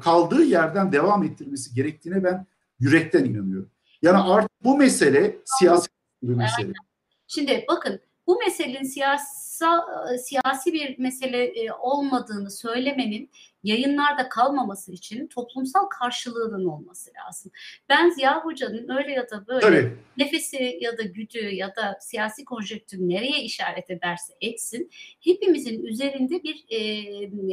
kaldığı yerden devam ettirmesi gerektiğine ben yürekten inanıyorum. Yani artık bu mesele siyasi bir mesele. Şimdi bakın bu meselenin siyasa, siyasi bir mesele e, olmadığını söylemenin yayınlarda kalmaması için toplumsal karşılığının olması lazım. Ben Ziya Hoca'nın öyle ya da böyle Tabii. nefesi ya da güdü ya da siyasi konjektür nereye işaret ederse etsin hepimizin üzerinde bir e,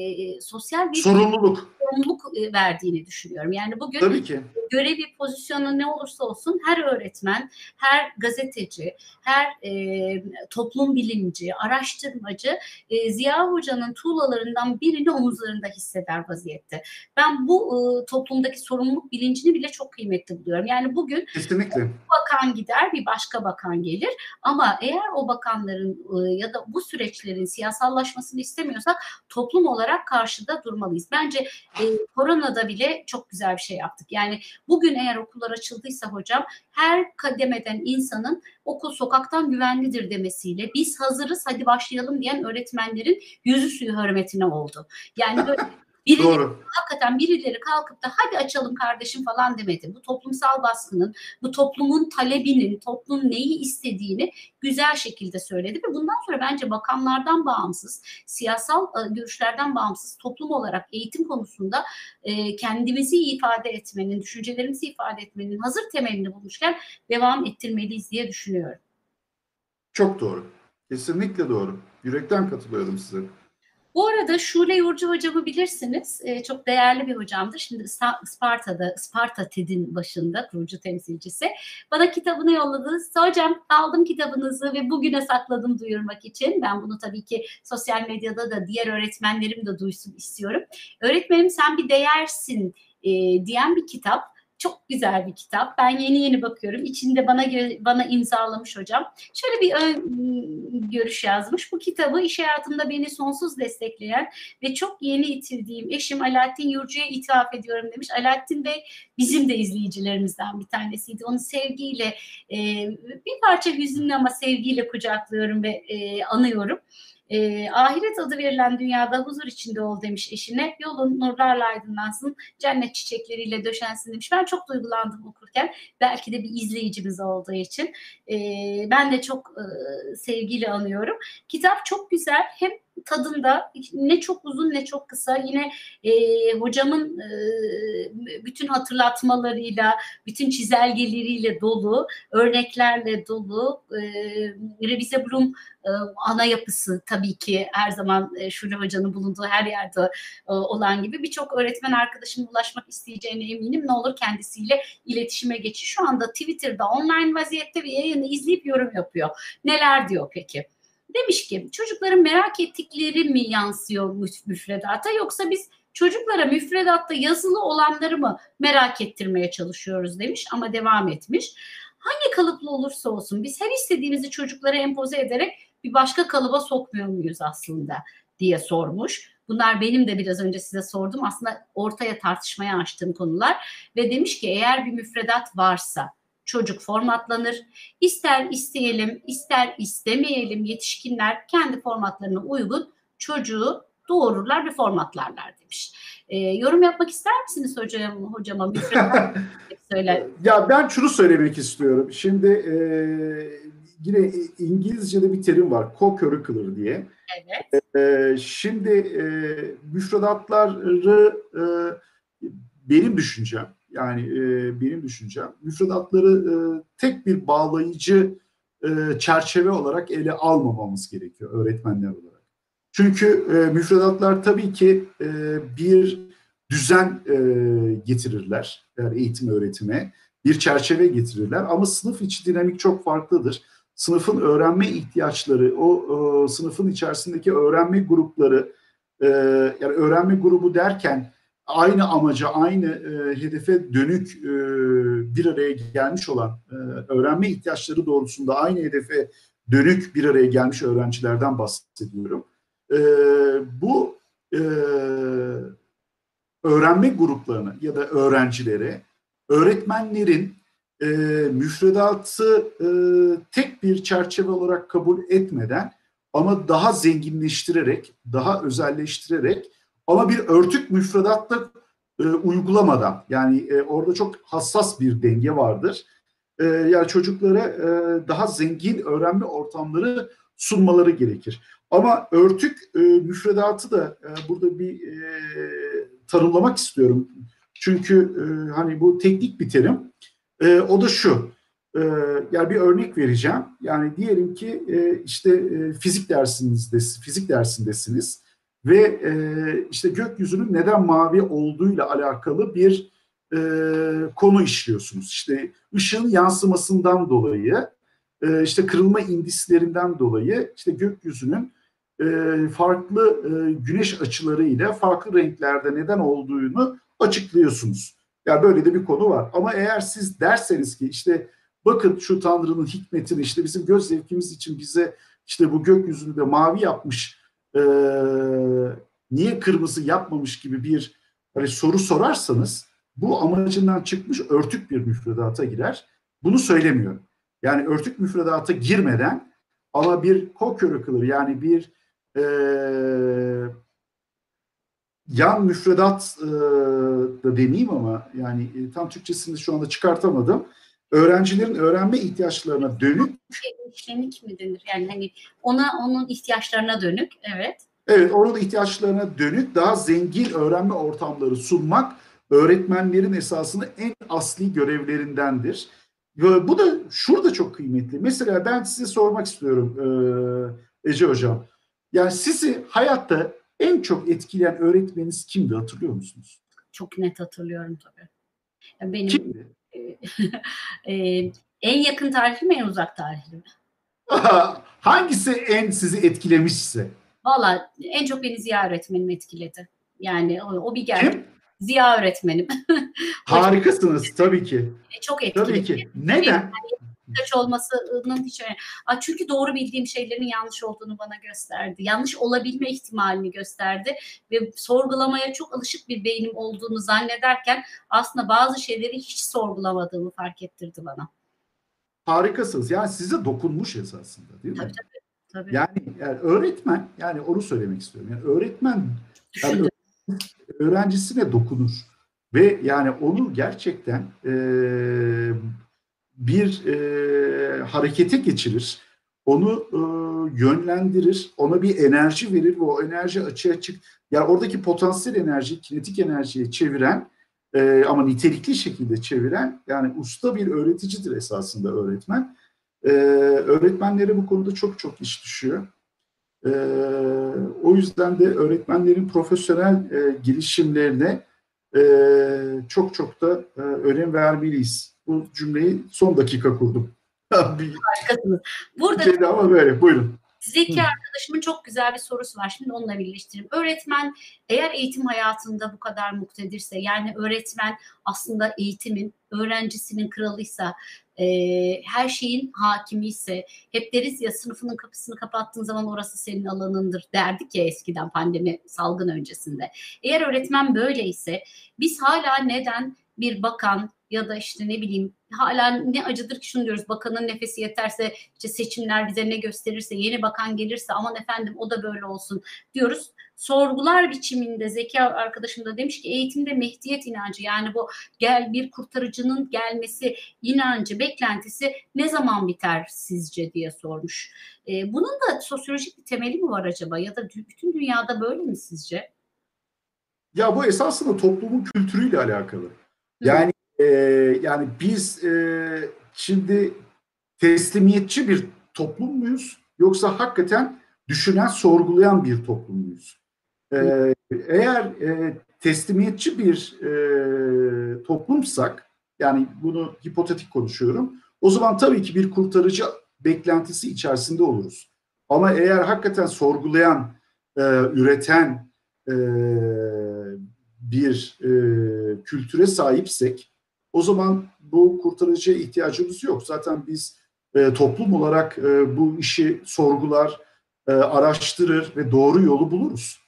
e, sosyal bir sorumluluk sorumluluk verdiğini düşünüyorum. Yani bugün Tabii ki. görevi, pozisyonu ne olursa olsun her öğretmen, her gazeteci, her e, toplum bilimci, araştırmacı e, Ziya Hoca'nın tuğlalarından birini omuzlarında hisseder vaziyette. Ben bu e, toplumdaki sorumluluk bilincini bile çok kıymetli buluyorum. Yani bugün Kesinlikle. bir bakan gider, bir başka bakan gelir ama eğer o bakanların e, ya da bu süreçlerin siyasallaşmasını istemiyorsak toplum olarak karşıda durmalıyız. Bence e, koronada bile çok güzel bir şey yaptık. Yani bugün eğer okullar açıldıysa hocam her kademeden insanın okul sokaktan güvenlidir demesiyle biz hazırız hadi başlayalım diyen öğretmenlerin yüzü suyu hürmetine oldu. Yani böyle Birileri, Doğru. Hakikaten birileri kalkıp da hadi açalım kardeşim falan demedi. Bu toplumsal baskının, bu toplumun talebinin, toplum neyi istediğini güzel şekilde söyledi ve bundan sonra bence bakanlardan bağımsız, siyasal e, görüşlerden bağımsız toplum olarak eğitim konusunda e, kendimizi ifade etmenin, düşüncelerimizi ifade etmenin hazır temelini bulmuşken devam ettirmeliyiz diye düşünüyorum. Çok doğru. Kesinlikle doğru. Yürekten katılıyorum size. Bu arada Şule Yurcu hocamı bilirsiniz. E, çok değerli bir hocamdır. Şimdi Sparta'da, Sparta TED'in başında kurucu temsilcisi. Bana kitabını yolladı. Hocam aldım kitabınızı ve bugüne sakladım duyurmak için. Ben bunu tabii ki sosyal medyada da diğer öğretmenlerim de duysun istiyorum. Öğretmenim sen bir değersin e, diyen bir kitap. Çok güzel bir kitap. Ben yeni yeni bakıyorum. İçinde bana bana imzalamış hocam. Şöyle bir ön görüş yazmış. Bu kitabı iş hayatımda beni sonsuz destekleyen ve çok yeni yitirdiğim eşim Alaaddin Yurcu'ya ithaf ediyorum demiş. Alaaddin Bey bizim de izleyicilerimizden bir tanesiydi. Onu sevgiyle bir parça hüzünlü ama sevgiyle kucaklıyorum ve e, anıyorum. E, ahiret adı verilen dünyada huzur içinde ol demiş eşine. Yolun nurlarla aydınlansın, cennet çiçekleriyle döşensin demiş. Ben çok duygulandım okurken. Belki de bir izleyicimiz olduğu için. E, ben de çok e, sevgiyle anıyorum. Kitap çok güzel. Hem tadında ne çok uzun ne çok kısa yine e, hocamın e, bütün hatırlatmalarıyla bütün çizelgeleriyle dolu örneklerle dolu e, Revize Bloom e, ana yapısı tabii ki her zaman e, Şule Hoca'nın bulunduğu her yerde e, olan gibi birçok öğretmen arkadaşım ulaşmak isteyeceğine eminim. Ne olur kendisiyle iletişime geçin. Şu anda Twitter'da online vaziyette bir yayını izleyip yorum yapıyor. Neler diyor peki? Demiş ki çocukların merak ettikleri mi yansıyor müfredata yoksa biz çocuklara müfredatta yazılı olanları mı merak ettirmeye çalışıyoruz demiş ama devam etmiş. Hangi kalıplı olursa olsun biz her istediğimizi çocuklara empoze ederek bir başka kalıba sokmuyor muyuz aslında diye sormuş. Bunlar benim de biraz önce size sordum aslında ortaya tartışmaya açtığım konular ve demiş ki eğer bir müfredat varsa çocuk formatlanır. İster isteyelim, ister istemeyelim yetişkinler kendi formatlarına uygun çocuğu doğururlar ve formatlarlar demiş. E, yorum yapmak ister misiniz hocam, hocama? Söyle. Ya ben şunu söylemek istiyorum. Şimdi e, yine İngilizce'de bir terim var. Co-curricular diye. Evet. E, şimdi e, müfredatları e, benim düşüncem yani e, benim düşüncem müfredatları e, tek bir bağlayıcı e, çerçeve olarak ele almamamız gerekiyor öğretmenler olarak. Çünkü e, müfredatlar tabii ki e, bir düzen e, getirirler yani eğitim öğretime, bir çerçeve getirirler ama sınıf içi dinamik çok farklıdır. Sınıfın öğrenme ihtiyaçları, o, o sınıfın içerisindeki öğrenme grupları, e, yani öğrenme grubu derken aynı amaca, aynı e, hedefe dönük e, bir araya gelmiş olan, e, öğrenme ihtiyaçları doğrultusunda aynı hedefe dönük bir araya gelmiş öğrencilerden bahsediyorum. E, bu e, öğrenme gruplarına ya da öğrencilere öğretmenlerin e, müfredatı e, tek bir çerçeve olarak kabul etmeden ama daha zenginleştirerek, daha özelleştirerek ama bir örtük müfredatta e, uygulamadan yani e, orada çok hassas bir denge vardır. E, yani çocuklara e, daha zengin öğrenme ortamları sunmaları gerekir. Ama örtük e, müfredatı da e, burada bir e, tanımlamak istiyorum. Çünkü e, hani bu teknik bir terim. E, o da şu. E, yani bir örnek vereceğim. Yani diyelim ki e, işte e, fizik dersinizde fizik dersindesiniz ve e, işte gökyüzünün neden mavi olduğuyla alakalı bir e, konu işliyorsunuz. İşte ışığın yansımasından dolayı, e, işte kırılma indislerinden dolayı işte gökyüzünün e, farklı e, güneş açılarıyla farklı renklerde neden olduğunu açıklıyorsunuz. Yani böyle de bir konu var. Ama eğer siz derseniz ki işte bakın şu Tanrı'nın hikmetini işte bizim göz zevkimiz için bize işte bu gökyüzünü de mavi yapmış e, niye kırmızı yapmamış gibi bir hani soru sorarsanız bu amacından çıkmış örtük bir müfredata girer. Bunu söylemiyorum. Yani örtük müfredata girmeden ama bir co-curricular yani bir e, yan müfredat e, da demeyeyim ama yani e, tam Türkçesini şu anda çıkartamadım. Öğrencilerin öğrenme ihtiyaçlarına dönük işlenik mi denir? Yani hani ona onun ihtiyaçlarına dönük evet. Evet, onun ihtiyaçlarına dönük daha zengin öğrenme ortamları sunmak öğretmenlerin esasında en asli görevlerindendir. Ve bu da şurada çok kıymetli. Mesela ben size sormak istiyorum e, Ece Hocam. Yani sizi hayatta en çok etkileyen öğretmeniniz kimdi hatırlıyor musunuz? Çok net hatırlıyorum tabii. Benim kimdi? e, en yakın tarihli mi en uzak tarihli mi? Hangisi en sizi etkilemişse? Valla en çok beni Ziya öğretmenim etkiledi. Yani o, o bir gerçek. Kim? Ziya öğretmenim. Harikasınız tabii ki. Çok etkili. Tabii ki. Neden? Kaç olmasının hiç önemli. Çünkü doğru bildiğim şeylerin yanlış olduğunu bana gösterdi. Yanlış olabilme ihtimalini gösterdi ve sorgulamaya çok alışık bir beynim olduğunu zannederken aslında bazı şeyleri hiç sorgulamadığımı fark ettirdi bana. Harikasınız. Yani size dokunmuş esasında değil mi? Tabii tabii. tabii. Yani, yani öğretmen yani onu söylemek istiyorum. Yani öğretmen yani öğrencisine dokunur ve yani onu gerçekten e, bir e, harekete geçirir, onu e, yönlendirir, ona bir enerji verir ve o enerji açığa çık. Yani oradaki potansiyel enerji, kinetik enerjiye çeviren e, ama nitelikli şekilde çeviren yani usta bir öğreticidir esasında öğretmen. E, öğretmenlere bu konuda çok çok iş düşüyor. E, o yüzden de öğretmenlerin profesyonel e, gelişimlerine e, çok çok da e, önem vermeliyiz. Bu cümleyi son dakika kurdum. Harikasınız. Burada şeydi ama böyle buyurun. Zeki arkadaşımın çok güzel bir sorusu var. Şimdi onunla birleştireyim. Öğretmen eğer eğitim hayatında bu kadar muktedirse yani öğretmen aslında eğitimin öğrencisinin kralıysa e, her şeyin hakimi ise hep deriz ya sınıfının kapısını kapattığın zaman orası senin alanındır derdik ya eskiden pandemi salgın öncesinde. Eğer öğretmen böyleyse biz hala neden bir bakan ya da işte ne bileyim hala ne acıdır ki şunu diyoruz bakanın nefesi yeterse işte seçimler bize ne gösterirse yeni bakan gelirse aman efendim o da böyle olsun diyoruz. Sorgular biçiminde Zeki arkadaşım da demiş ki eğitimde mehdiyet inancı yani bu gel bir kurtarıcının gelmesi inancı beklentisi ne zaman biter sizce diye sormuş. Ee, bunun da sosyolojik bir temeli mi var acaba ya da bütün dünyada böyle mi sizce? Ya bu esasında toplumun kültürüyle alakalı. Yani e, yani biz e, şimdi teslimiyetçi bir toplum muyuz yoksa hakikaten düşünen, sorgulayan bir toplum muyuz? E, eğer e, teslimiyetçi bir e, toplumsak, yani bunu hipotetik konuşuyorum, o zaman tabii ki bir kurtarıcı beklentisi içerisinde oluruz. Ama eğer hakikaten sorgulayan, e, üreten e, bir e, kültüre sahipsek, o zaman bu kurtarıcıya ihtiyacımız yok. Zaten biz e, toplum olarak e, bu işi sorgular, e, araştırır ve doğru yolu buluruz.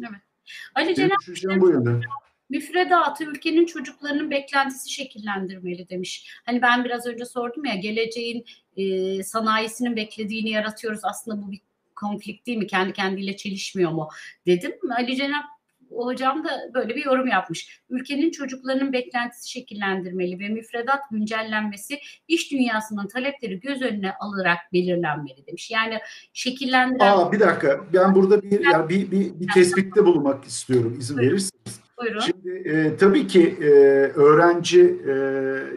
Evet. Ali Cenab bu yönde. Müfredatı ülkenin çocuklarının beklentisi şekillendirmeli demiş. Hani ben biraz önce sordum ya geleceğin e, sanayisinin beklediğini yaratıyoruz. Aslında bu bir konflikt değil mi? Kendi kendiyle çelişmiyor mu? Dedim. Ali Cenap hocam da böyle bir yorum yapmış. Ülkenin çocuklarının beklentisi şekillendirmeli ve müfredat güncellenmesi iş dünyasının talepleri göz önüne alarak belirlenmeli demiş. Yani şekillendiren... Aa, bir dakika ben burada bir, yani bir, bir, bir tespitte bulunmak istiyorum izin Buyurun. verirseniz. Buyurun. Şimdi e, tabii ki e, öğrenci e,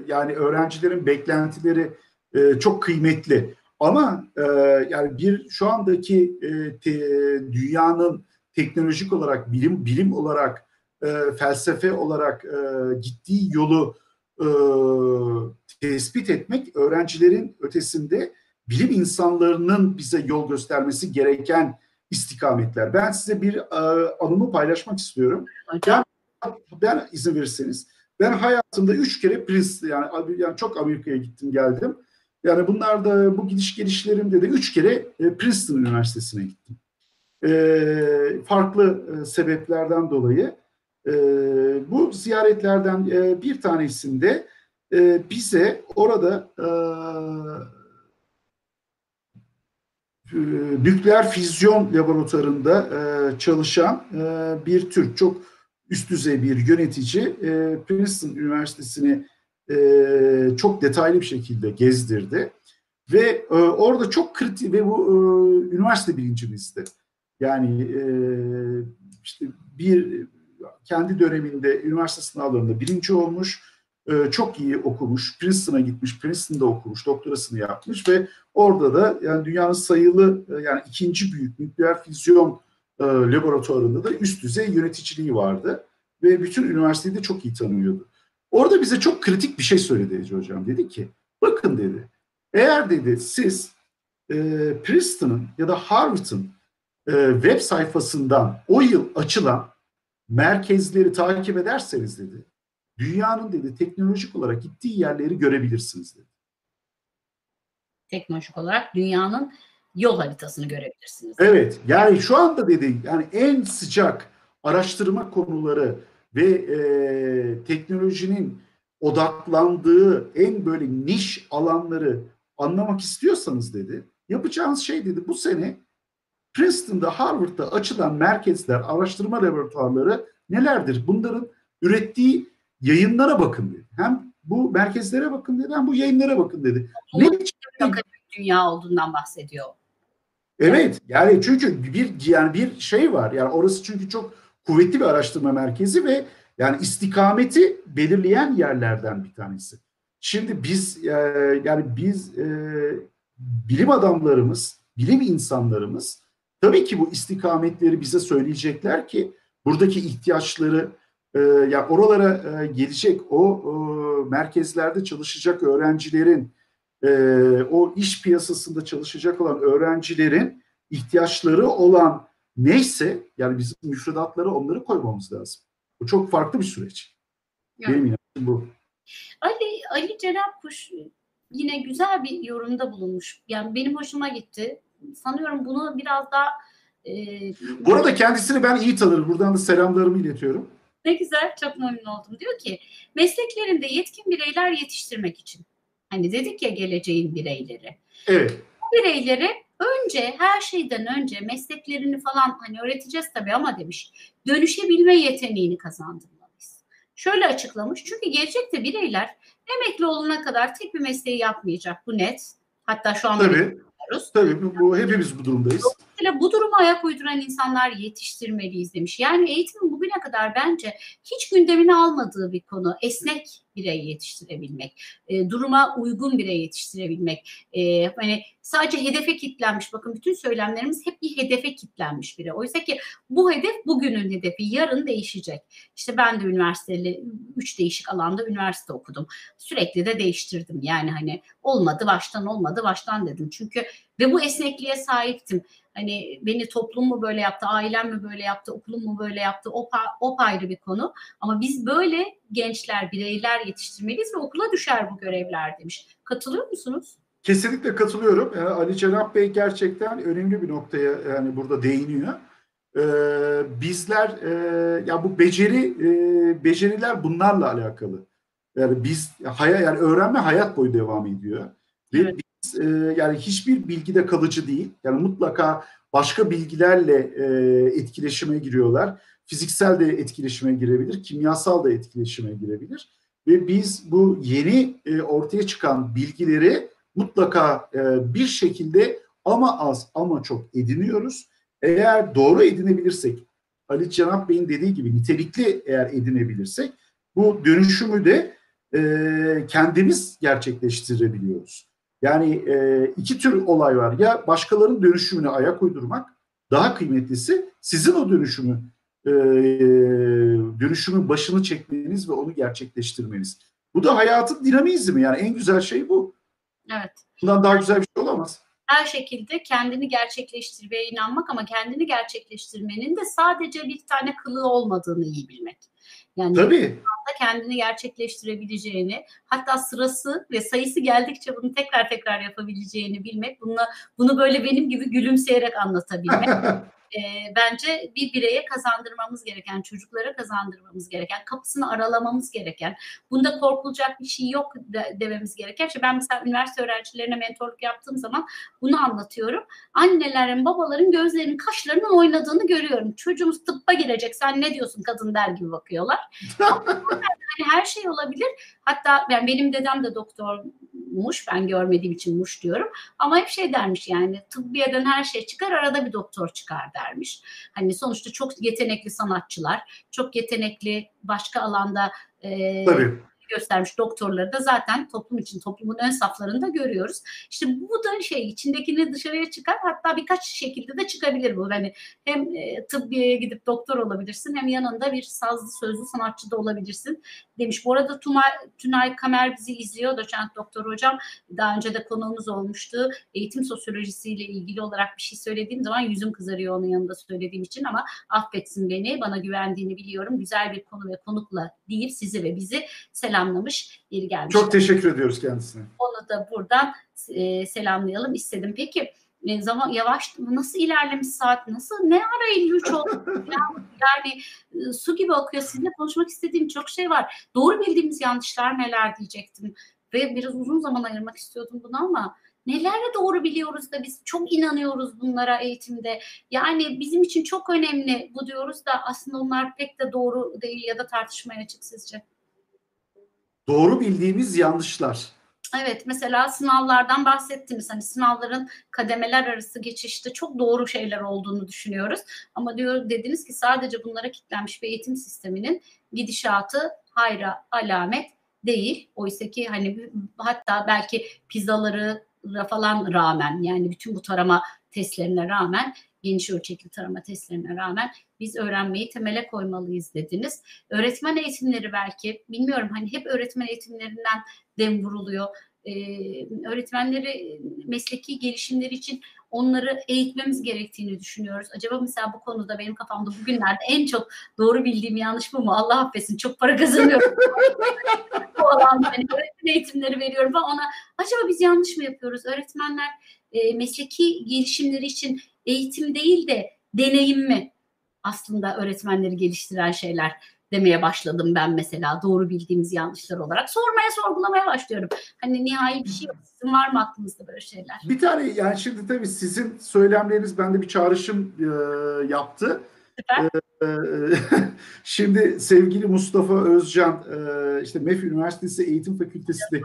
yani öğrencilerin beklentileri e, çok kıymetli. Ama e, yani bir şu andaki e, te, dünyanın teknolojik olarak, bilim bilim olarak, e, felsefe olarak e, gittiği yolu e, tespit etmek öğrencilerin ötesinde bilim insanlarının bize yol göstermesi gereken istikametler. Ben size bir e, anımı paylaşmak istiyorum. Ben, ben izin verirseniz. Ben hayatımda üç kere Princeton yani, yani çok Amerika'ya gittim geldim. Yani bunlar da bu gidiş gelişlerimde de üç kere e, Princeton Üniversitesi'ne gittim farklı e, sebeplerden dolayı e, bu ziyaretlerden e, bir tanesinde bize orada nükleer füzyon laboratuvarında çalışan bir Türk, çok üst düzey bir yönetici Princeton Üniversitesi'ni çok detaylı bir şekilde gezdirdi. Ve orada çok kritik ve bu üniversite bilincimizdi. Yani e, işte bir kendi döneminde üniversite sınavlarında birinci olmuş, e, çok iyi okumuş, Princeton'a gitmiş, Princeton'da okumuş, doktorasını yapmış ve orada da yani dünyanın sayılı e, yani ikinci büyük nükleer füzyon e, laboratuvarında da üst düzey yöneticiliği vardı ve bütün üniversiteyi de çok iyi tanıyordu. Orada bize çok kritik bir şey söyledi Ece Hocam. Dedi ki, bakın dedi, eğer dedi siz e, Princeton'ın ya da Harvard'ın e, web sayfasından o yıl açılan merkezleri takip ederseniz dedi, dünyanın dedi teknolojik olarak gittiği yerleri görebilirsiniz dedi. Teknolojik olarak dünyanın yol haritasını görebilirsiniz. Evet, yani şu anda dedi yani en sıcak araştırma konuları ve e, teknolojinin odaklandığı en böyle niş alanları anlamak istiyorsanız dedi, yapacağınız şey dedi bu sene Princeton'da, Harvard'da açılan merkezler, araştırma laboratuvarları nelerdir? Bunların ürettiği yayınlara bakın dedi. Hem bu merkezlere bakın dedi hem bu yayınlara bakın dedi. Ne biçim dünya olduğundan bahsediyor. Evet yani çünkü bir yani bir şey var yani orası çünkü çok kuvvetli bir araştırma merkezi ve yani istikameti belirleyen yerlerden bir tanesi. Şimdi biz e, yani biz e, bilim adamlarımız, bilim insanlarımız Tabii ki bu istikametleri bize söyleyecekler ki buradaki ihtiyaçları e, ya oralara e, gelecek o e, merkezlerde çalışacak öğrencilerin e, o iş piyasasında çalışacak olan öğrencilerin ihtiyaçları olan neyse yani bizim müfredatları onları koymamız lazım. Bu çok farklı bir süreç. Yani. Benim inancım bu. Ali, Ali Cenab Kuş yine güzel bir yorumda bulunmuş. Yani benim hoşuma gitti sanıyorum bunu biraz daha e, Bu arada kendisini ben iyi tanırım. Buradan da selamlarımı iletiyorum. Ne güzel, çok memnun oldum. Diyor ki mesleklerinde yetkin bireyler yetiştirmek için. Hani dedik ya geleceğin bireyleri. Evet. Bu bireyleri önce her şeyden önce mesleklerini falan hani öğreteceğiz tabii ama demiş dönüşebilme yeteneğini kazandırmalıyız. Şöyle açıklamış çünkü gelecekte bireyler emekli olana kadar tek bir mesleği yapmayacak bu net. Hatta şu anda Yapıyoruz. Tabii bu, bu hepimiz bu durumdayız. Dolayısıyla bu duruma ayak uyduran insanlar yetiştirmeliyiz demiş. Yani eğitimin bugüne kadar bence hiç gündemine almadığı bir konu. Esnek birey yetiştirebilmek, e, duruma uygun birey yetiştirebilmek. E, hani sadece hedefe kitlenmiş. Bakın bütün söylemlerimiz hep bir hedefe kitlenmiş biri. Oysa ki bu hedef bugünün hedefi, yarın değişecek. İşte ben de üniversiteli üç değişik alanda üniversite okudum. Sürekli de değiştirdim. Yani hani olmadı baştan olmadı baştan dedim. Çünkü ve bu esnekliğe sahiptim. Hani beni toplum mu böyle yaptı, ailem mi böyle yaptı, okulum mu böyle yaptı o, o ayrı bir konu. Ama biz böyle gençler, bireyler yetiştirmeliyiz ve okula düşer bu görevler demiş. Katılıyor musunuz? Kesinlikle katılıyorum. Yani Ali Cenap Bey gerçekten önemli bir noktaya yani burada değiniyor. e, bizler e, ya bu beceri e, beceriler bunlarla alakalı. Yani biz hayal yani öğrenme hayat boyu devam ediyor. Ve evet. E, yani hiçbir bilgide kalıcı değil. Yani mutlaka başka bilgilerle e, etkileşime giriyorlar. Fiziksel de etkileşime girebilir, kimyasal da etkileşime girebilir. Ve biz bu yeni e, ortaya çıkan bilgileri mutlaka e, bir şekilde ama az ama çok ediniyoruz. Eğer doğru edinebilirsek, Ali Cenap Bey'in dediği gibi nitelikli eğer edinebilirsek bu dönüşümü de e, kendimiz gerçekleştirebiliyoruz. Yani e, iki tür olay var. Ya başkalarının dönüşümüne ayak uydurmak, daha kıymetlisi sizin o dönüşümü e, dönüşümün başını çekmeniz ve onu gerçekleştirmeniz. Bu da hayatın dinamizmi yani en güzel şey bu. Evet. Bundan daha güzel bir şey olamaz. Her şekilde kendini gerçekleştirmeye inanmak ama kendini gerçekleştirmenin de sadece bir tane kılığı olmadığını iyi bilmek. Yani Tabii. Kendini gerçekleştirebileceğini, hatta sırası ve sayısı geldikçe bunu tekrar tekrar yapabileceğini bilmek, bunu, bunu böyle benim gibi gülümseyerek anlatabilmek. e, bence bir bireye kazandırmamız gereken, çocuklara kazandırmamız gereken, kapısını aralamamız gereken, bunda korkulacak bir şey yok de, dememiz gereken. İşte ben mesela üniversite öğrencilerine mentorluk yaptığım zaman bunu anlatıyorum. Annelerin, babaların gözlerinin, kaşlarının oynadığını görüyorum. Çocuğumuz tıbba girecek, sen ne diyorsun kadın der gibi bakıyorlar. yani her şey olabilir. Hatta ben benim dedem de doktormuş. Ben görmediğim için muş diyorum. Ama hep şey dermiş yani tıbbiyeden her şey çıkar arada bir doktor çıkar dermiş. Hani sonuçta çok yetenekli sanatçılar, çok yetenekli başka alanda e, Tabii göstermiş doktorları da zaten toplum için toplumun ön saflarında görüyoruz. İşte bu da şey içindekini dışarıya çıkar hatta birkaç şekilde de çıkabilir bu. Hani hem e, tıbbiyeye gidip doktor olabilirsin hem yanında bir sazlı sözlü sanatçı da olabilirsin demiş. Bu arada Tunay, Tunay Kamer bizi izliyor. Doçent doktor hocam daha önce de konuğumuz olmuştu. Eğitim sosyolojisiyle ilgili olarak bir şey söylediğim zaman yüzüm kızarıyor onun yanında söylediğim için ama affetsin beni. Bana güvendiğini biliyorum. Güzel bir konu ve konukla değil sizi ve bizi selamlamış. Yeri gelmiş. Çok teşekkür ediyoruz kendisine. Onu da buradan e, selamlayalım istedim. Peki e, zaman yavaş nasıl ilerlemiş saat nasıl ne ara 53 oldu yani e, su gibi akıyor sizinle konuşmak istediğim çok şey var doğru bildiğimiz yanlışlar neler diyecektim ve biraz uzun zaman ayırmak istiyordum bunu ama nelerle doğru biliyoruz da biz çok inanıyoruz bunlara eğitimde. Yani bizim için çok önemli bu diyoruz da aslında onlar pek de doğru değil ya da tartışmaya açık sizce. Doğru bildiğimiz yanlışlar. Evet mesela sınavlardan bahsettiniz. Hani sınavların kademeler arası geçişte çok doğru şeyler olduğunu düşünüyoruz. Ama diyor dediniz ki sadece bunlara kitlenmiş bir eğitim sisteminin gidişatı hayra alamet değil. Oysa ki hani hatta belki pizzaları falan rağmen yani bütün bu tarama testlerine rağmen geniş ölçekli tarama testlerine rağmen biz öğrenmeyi temele koymalıyız dediniz. Öğretmen eğitimleri belki bilmiyorum hani hep öğretmen eğitimlerinden dem vuruluyor. Ee, öğretmenleri mesleki gelişimleri için onları eğitmemiz gerektiğini düşünüyoruz. Acaba mesela bu konuda benim kafamda bugünlerde en çok doğru bildiğim yanlış bu mu? Allah affetsin çok para kazanıyorum. bu alanda hani öğretmen eğitimleri veriyorum falan ona acaba biz yanlış mı yapıyoruz? Öğretmenler e, mesleki gelişimleri için eğitim değil de deneyim mi aslında öğretmenleri geliştiren şeyler demeye başladım ben mesela doğru bildiğimiz yanlışlar olarak. Sormaya sorgulamaya başlıyorum. Hani nihai bir şey. Sizin var mı aklınızda böyle şeyler? Bir tane yani şimdi tabii sizin söylemleriniz bende bir çağrışım e, yaptı. Şimdi sevgili Mustafa Özcan işte MEF Üniversitesi Eğitim Fakültesi'nde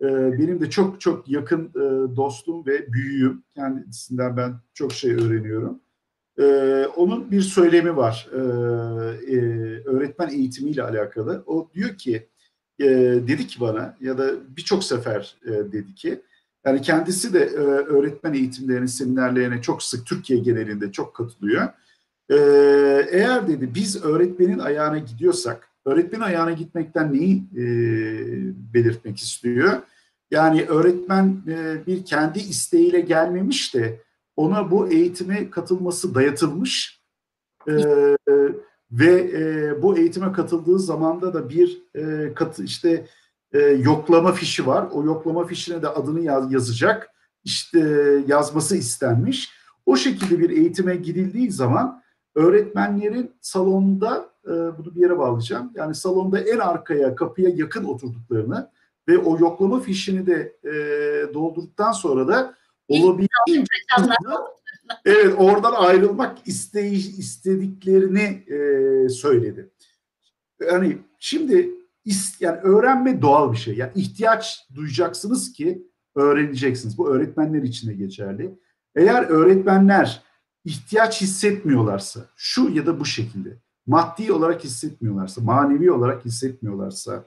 e, benim de çok çok yakın dostum ve büyüğüm. Kendisinden ben çok şey öğreniyorum. Onun bir söylemi var öğretmen eğitimiyle alakalı. O diyor ki dedi ki bana ya da birçok sefer dedi ki yani kendisi de öğretmen eğitimlerinin seminerlerine çok sık Türkiye genelinde çok katılıyor. E, eğer dedi biz öğretmenin ayağına gidiyorsak öğretmenin ayağına gitmekten neyi e, belirtmek istiyor? Yani öğretmen e, bir kendi isteğiyle gelmemiş de ona bu eğitime katılması dayatılmış e, ve e, bu eğitime katıldığı zamanda da bir e, katı işte e, yoklama fişi var. O yoklama fişine de adını yaz, yazacak. İşte yazması istenmiş. O şekilde bir eğitime gidildiği zaman öğretmenlerin salonda e, bunu bir yere bağlayacağım. Yani salonda en arkaya kapıya yakın oturduklarını ve o yoklama fişini de e, doldurduktan sonra da olabildiğince evet oradan ayrılmak isteyi, istediklerini e, söyledi. Yani şimdi yani öğrenme doğal bir şey. Yani ihtiyaç duyacaksınız ki öğreneceksiniz. Bu öğretmenler için de geçerli. Eğer öğretmenler ihtiyaç hissetmiyorlarsa, şu ya da bu şekilde, maddi olarak hissetmiyorlarsa, manevi olarak hissetmiyorlarsa,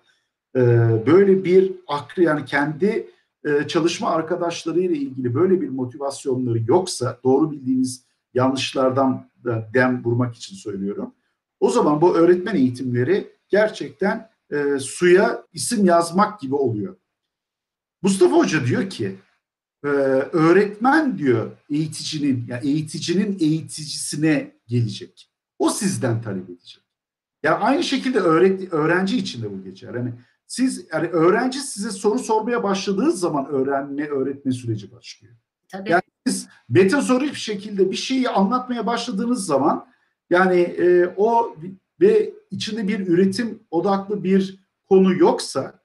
e, böyle bir aklı yani kendi e, çalışma arkadaşlarıyla ilgili böyle bir motivasyonları yoksa, doğru bildiğiniz yanlışlardan da dem vurmak için söylüyorum. O zaman bu öğretmen eğitimleri gerçekten e, suya isim yazmak gibi oluyor. Mustafa Hoca diyor ki e, öğretmen diyor eğiticinin ya yani eğiticinin eğiticisine gelecek. O sizden talep edecek. Ya yani aynı şekilde öğret, öğrenci için de bu geçer. Yani siz yani öğrenci size soru sormaya başladığı zaman öğrenme öğretme süreci başlıyor. Tabii. Yani siz metazorik bir şekilde bir şeyi anlatmaya başladığınız zaman yani e, o ve içinde bir üretim odaklı bir konu yoksa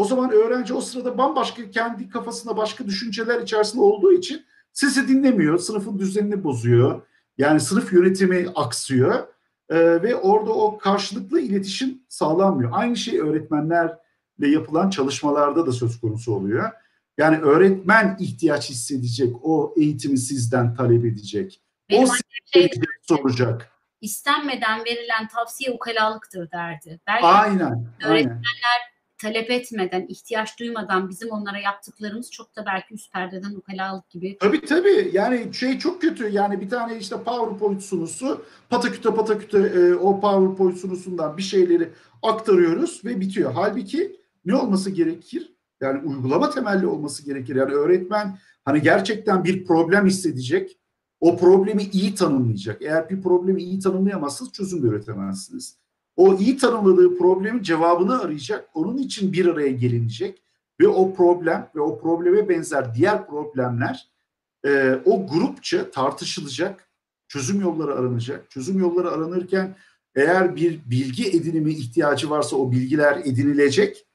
o zaman öğrenci o sırada bambaşka kendi kafasında başka düşünceler içerisinde olduğu için sizi dinlemiyor, sınıfın düzenini bozuyor. Yani sınıf yönetimi aksıyor ee, ve orada o karşılıklı iletişim sağlanmıyor. Aynı şey öğretmenlerle yapılan çalışmalarda da söz konusu oluyor. Yani öğretmen ihtiyaç hissedecek, o eğitimi sizden talep edecek. Benim o şey, soracak istenmeden verilen tavsiye ukalalıktır derdi. Belki aynen. Öğretmenler aynen. Talep etmeden, ihtiyaç duymadan bizim onlara yaptıklarımız çok da belki üst perdeden ukalalık gibi. Tabii tabii. Yani şey çok kötü. Yani bir tane işte PowerPoint sunusu pataküte pataküte e, o PowerPoint sunusundan bir şeyleri aktarıyoruz ve bitiyor. Halbuki ne olması gerekir? Yani uygulama temelli olması gerekir. Yani öğretmen hani gerçekten bir problem hissedecek o problemi iyi tanımlayacak. Eğer bir problemi iyi tanımlayamazsınız çözüm üretemezsiniz. O iyi tanımladığı problemin cevabını arayacak. Onun için bir araya gelinecek ve o problem ve o probleme benzer diğer problemler e, o grupça tartışılacak. Çözüm yolları aranacak. Çözüm yolları aranırken eğer bir bilgi edinimi ihtiyacı varsa o bilgiler edinilecek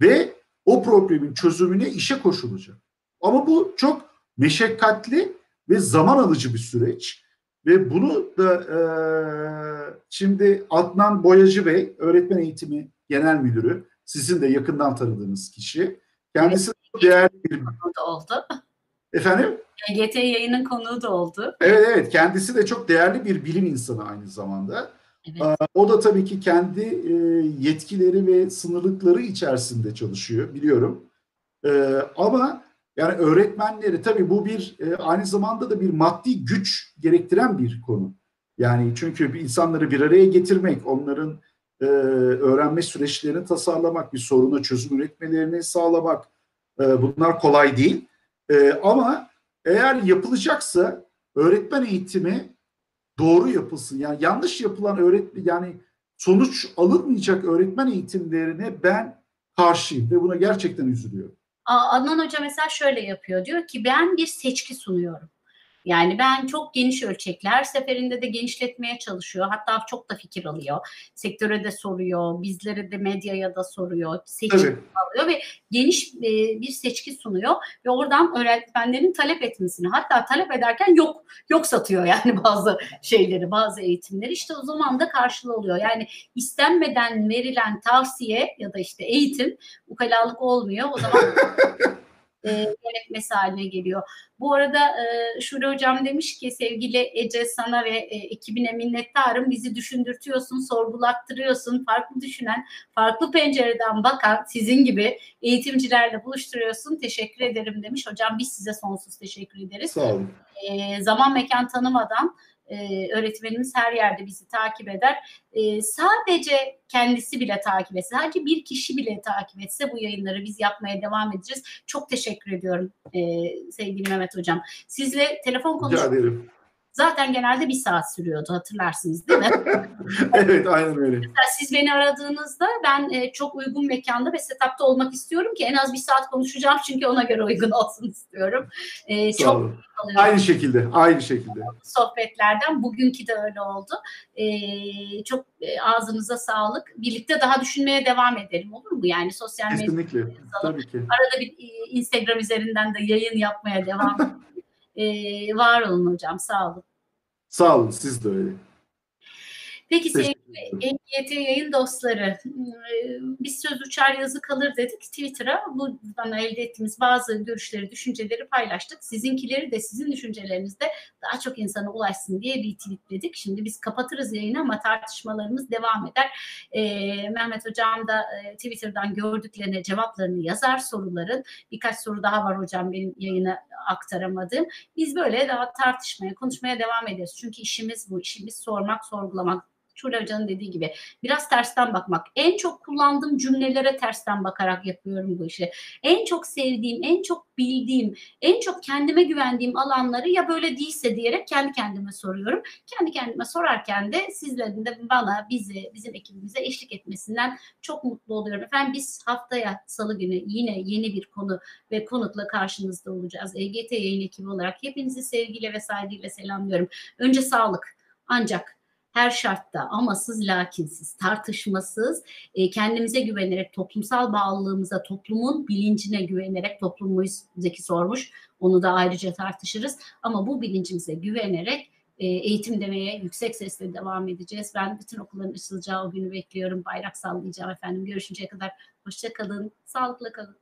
ve o problemin çözümüne işe koşulacak. Ama bu çok meşakkatli ve zaman alıcı bir süreç. Ve bunu da e, şimdi Adnan Boyacı Bey, öğretmen eğitimi genel müdürü, sizin de yakından tanıdığınız kişi. Kendisi evet. değerli bir... oldu. Efendim? YT yayının konuğu da oldu. Evet evet kendisi de çok değerli bir bilim insanı aynı zamanda. Evet. O da tabii ki kendi yetkileri ve sınırlıkları içerisinde çalışıyor biliyorum. Ama yani öğretmenleri tabii bu bir e, aynı zamanda da bir maddi güç gerektiren bir konu. Yani çünkü insanları bir araya getirmek, onların e, öğrenme süreçlerini tasarlamak, bir soruna çözüm üretmelerini sağlamak e, bunlar kolay değil. Ama eğer yapılacaksa öğretmen eğitimi doğru yapılsın. Yani yanlış yapılan öğretmen yani sonuç alınmayacak öğretmen eğitimlerine ben karşıyım ve buna gerçekten üzülüyorum. Adnan Hoca mesela şöyle yapıyor. Diyor ki ben bir seçki sunuyorum. Yani ben çok geniş ölçekli her seferinde de genişletmeye çalışıyor. Hatta çok da fikir alıyor. Sektöre de soruyor, bizlere de medyaya da soruyor. Seçki alıyor ve geniş e, bir seçki sunuyor ve oradan öğretmenlerin talep etmesini hatta talep ederken yok yok satıyor yani bazı şeyleri, bazı eğitimleri. İşte o zaman da karşılığı oluyor. Yani istenmeden verilen tavsiye ya da işte eğitim ukalalık olmuyor. O zaman e, yönetmesi haline geliyor. Bu arada e, Şule Hocam demiş ki sevgili Ece sana ve e, ekibine minnettarım. Bizi düşündürtüyorsun, sorgulattırıyorsun. Farklı düşünen, farklı pencereden bakan sizin gibi eğitimcilerle buluşturuyorsun. Teşekkür ederim demiş. Hocam biz size sonsuz teşekkür ederiz. Sağ olun. E, zaman mekan tanımadan e, öğretmenimiz her yerde bizi takip eder. E, sadece kendisi bile takip etse, sadece bir kişi bile takip etse bu yayınları biz yapmaya devam edeceğiz. Çok teşekkür ediyorum e, sevgili Mehmet Hocam. Sizle telefon konuşmak zaten genelde bir saat sürüyordu hatırlarsınız değil mi? evet aynen öyle. Mesela siz beni aradığınızda ben e, çok uygun mekanda ve setupta olmak istiyorum ki en az bir saat konuşacağım çünkü ona göre uygun olsun istiyorum. E, çok. Aynı şekilde, aynı şekilde. sohbetlerden bugünkü de öyle oldu. E, çok e, ağzınıza sağlık. Birlikte daha düşünmeye devam edelim olur mu? Yani sosyal medya Kesinlikle. Tabii ki. arada bir e, Instagram üzerinden de yayın yapmaya devam edelim. E, var olun hocam sağ olun. Sağ olun, siz de öyle. Peki sevgili EGT yayın dostları, biz söz uçar yazı kalır dedik Twitter'a. Buradan elde ettiğimiz bazı görüşleri, düşünceleri paylaştık. Sizinkileri de sizin düşünceleriniz de daha çok insana ulaşsın diye retweetledik. Şimdi biz kapatırız yayını ama tartışmalarımız devam eder. Ee, Mehmet Hocam da e, Twitter'dan gördüklerine cevaplarını yazar soruların. Birkaç soru daha var hocam benim yayına aktaramadığım. Biz böyle daha tartışmaya, konuşmaya devam ederiz. Çünkü işimiz bu. işimiz sormak, sorgulamak, Şule Hoca'nın dediği gibi biraz tersten bakmak. En çok kullandığım cümlelere tersten bakarak yapıyorum bu işi. En çok sevdiğim, en çok bildiğim, en çok kendime güvendiğim alanları ya böyle değilse diyerek kendi kendime soruyorum. Kendi kendime sorarken de sizlerin de bana, bizi, bizim ekibimize eşlik etmesinden çok mutlu oluyorum. Efendim biz haftaya salı günü yine yeni bir konu ve konukla karşınızda olacağız. EGT yayın ekibi olarak hepinizi sevgiyle ve saygıyla selamlıyorum. Önce sağlık ancak her şartta amasız lakinsiz, tartışmasız, e, kendimize güvenerek, toplumsal bağlılığımıza, toplumun bilincine güvenerek, toplumumuz Zeki sormuş, onu da ayrıca tartışırız. Ama bu bilincimize güvenerek e, eğitim demeye yüksek sesle devam edeceğiz. Ben bütün okulların açılacağı o günü bekliyorum. Bayrak sallayacağım efendim. Görüşünceye kadar hoşça kalın, sağlıkla kalın.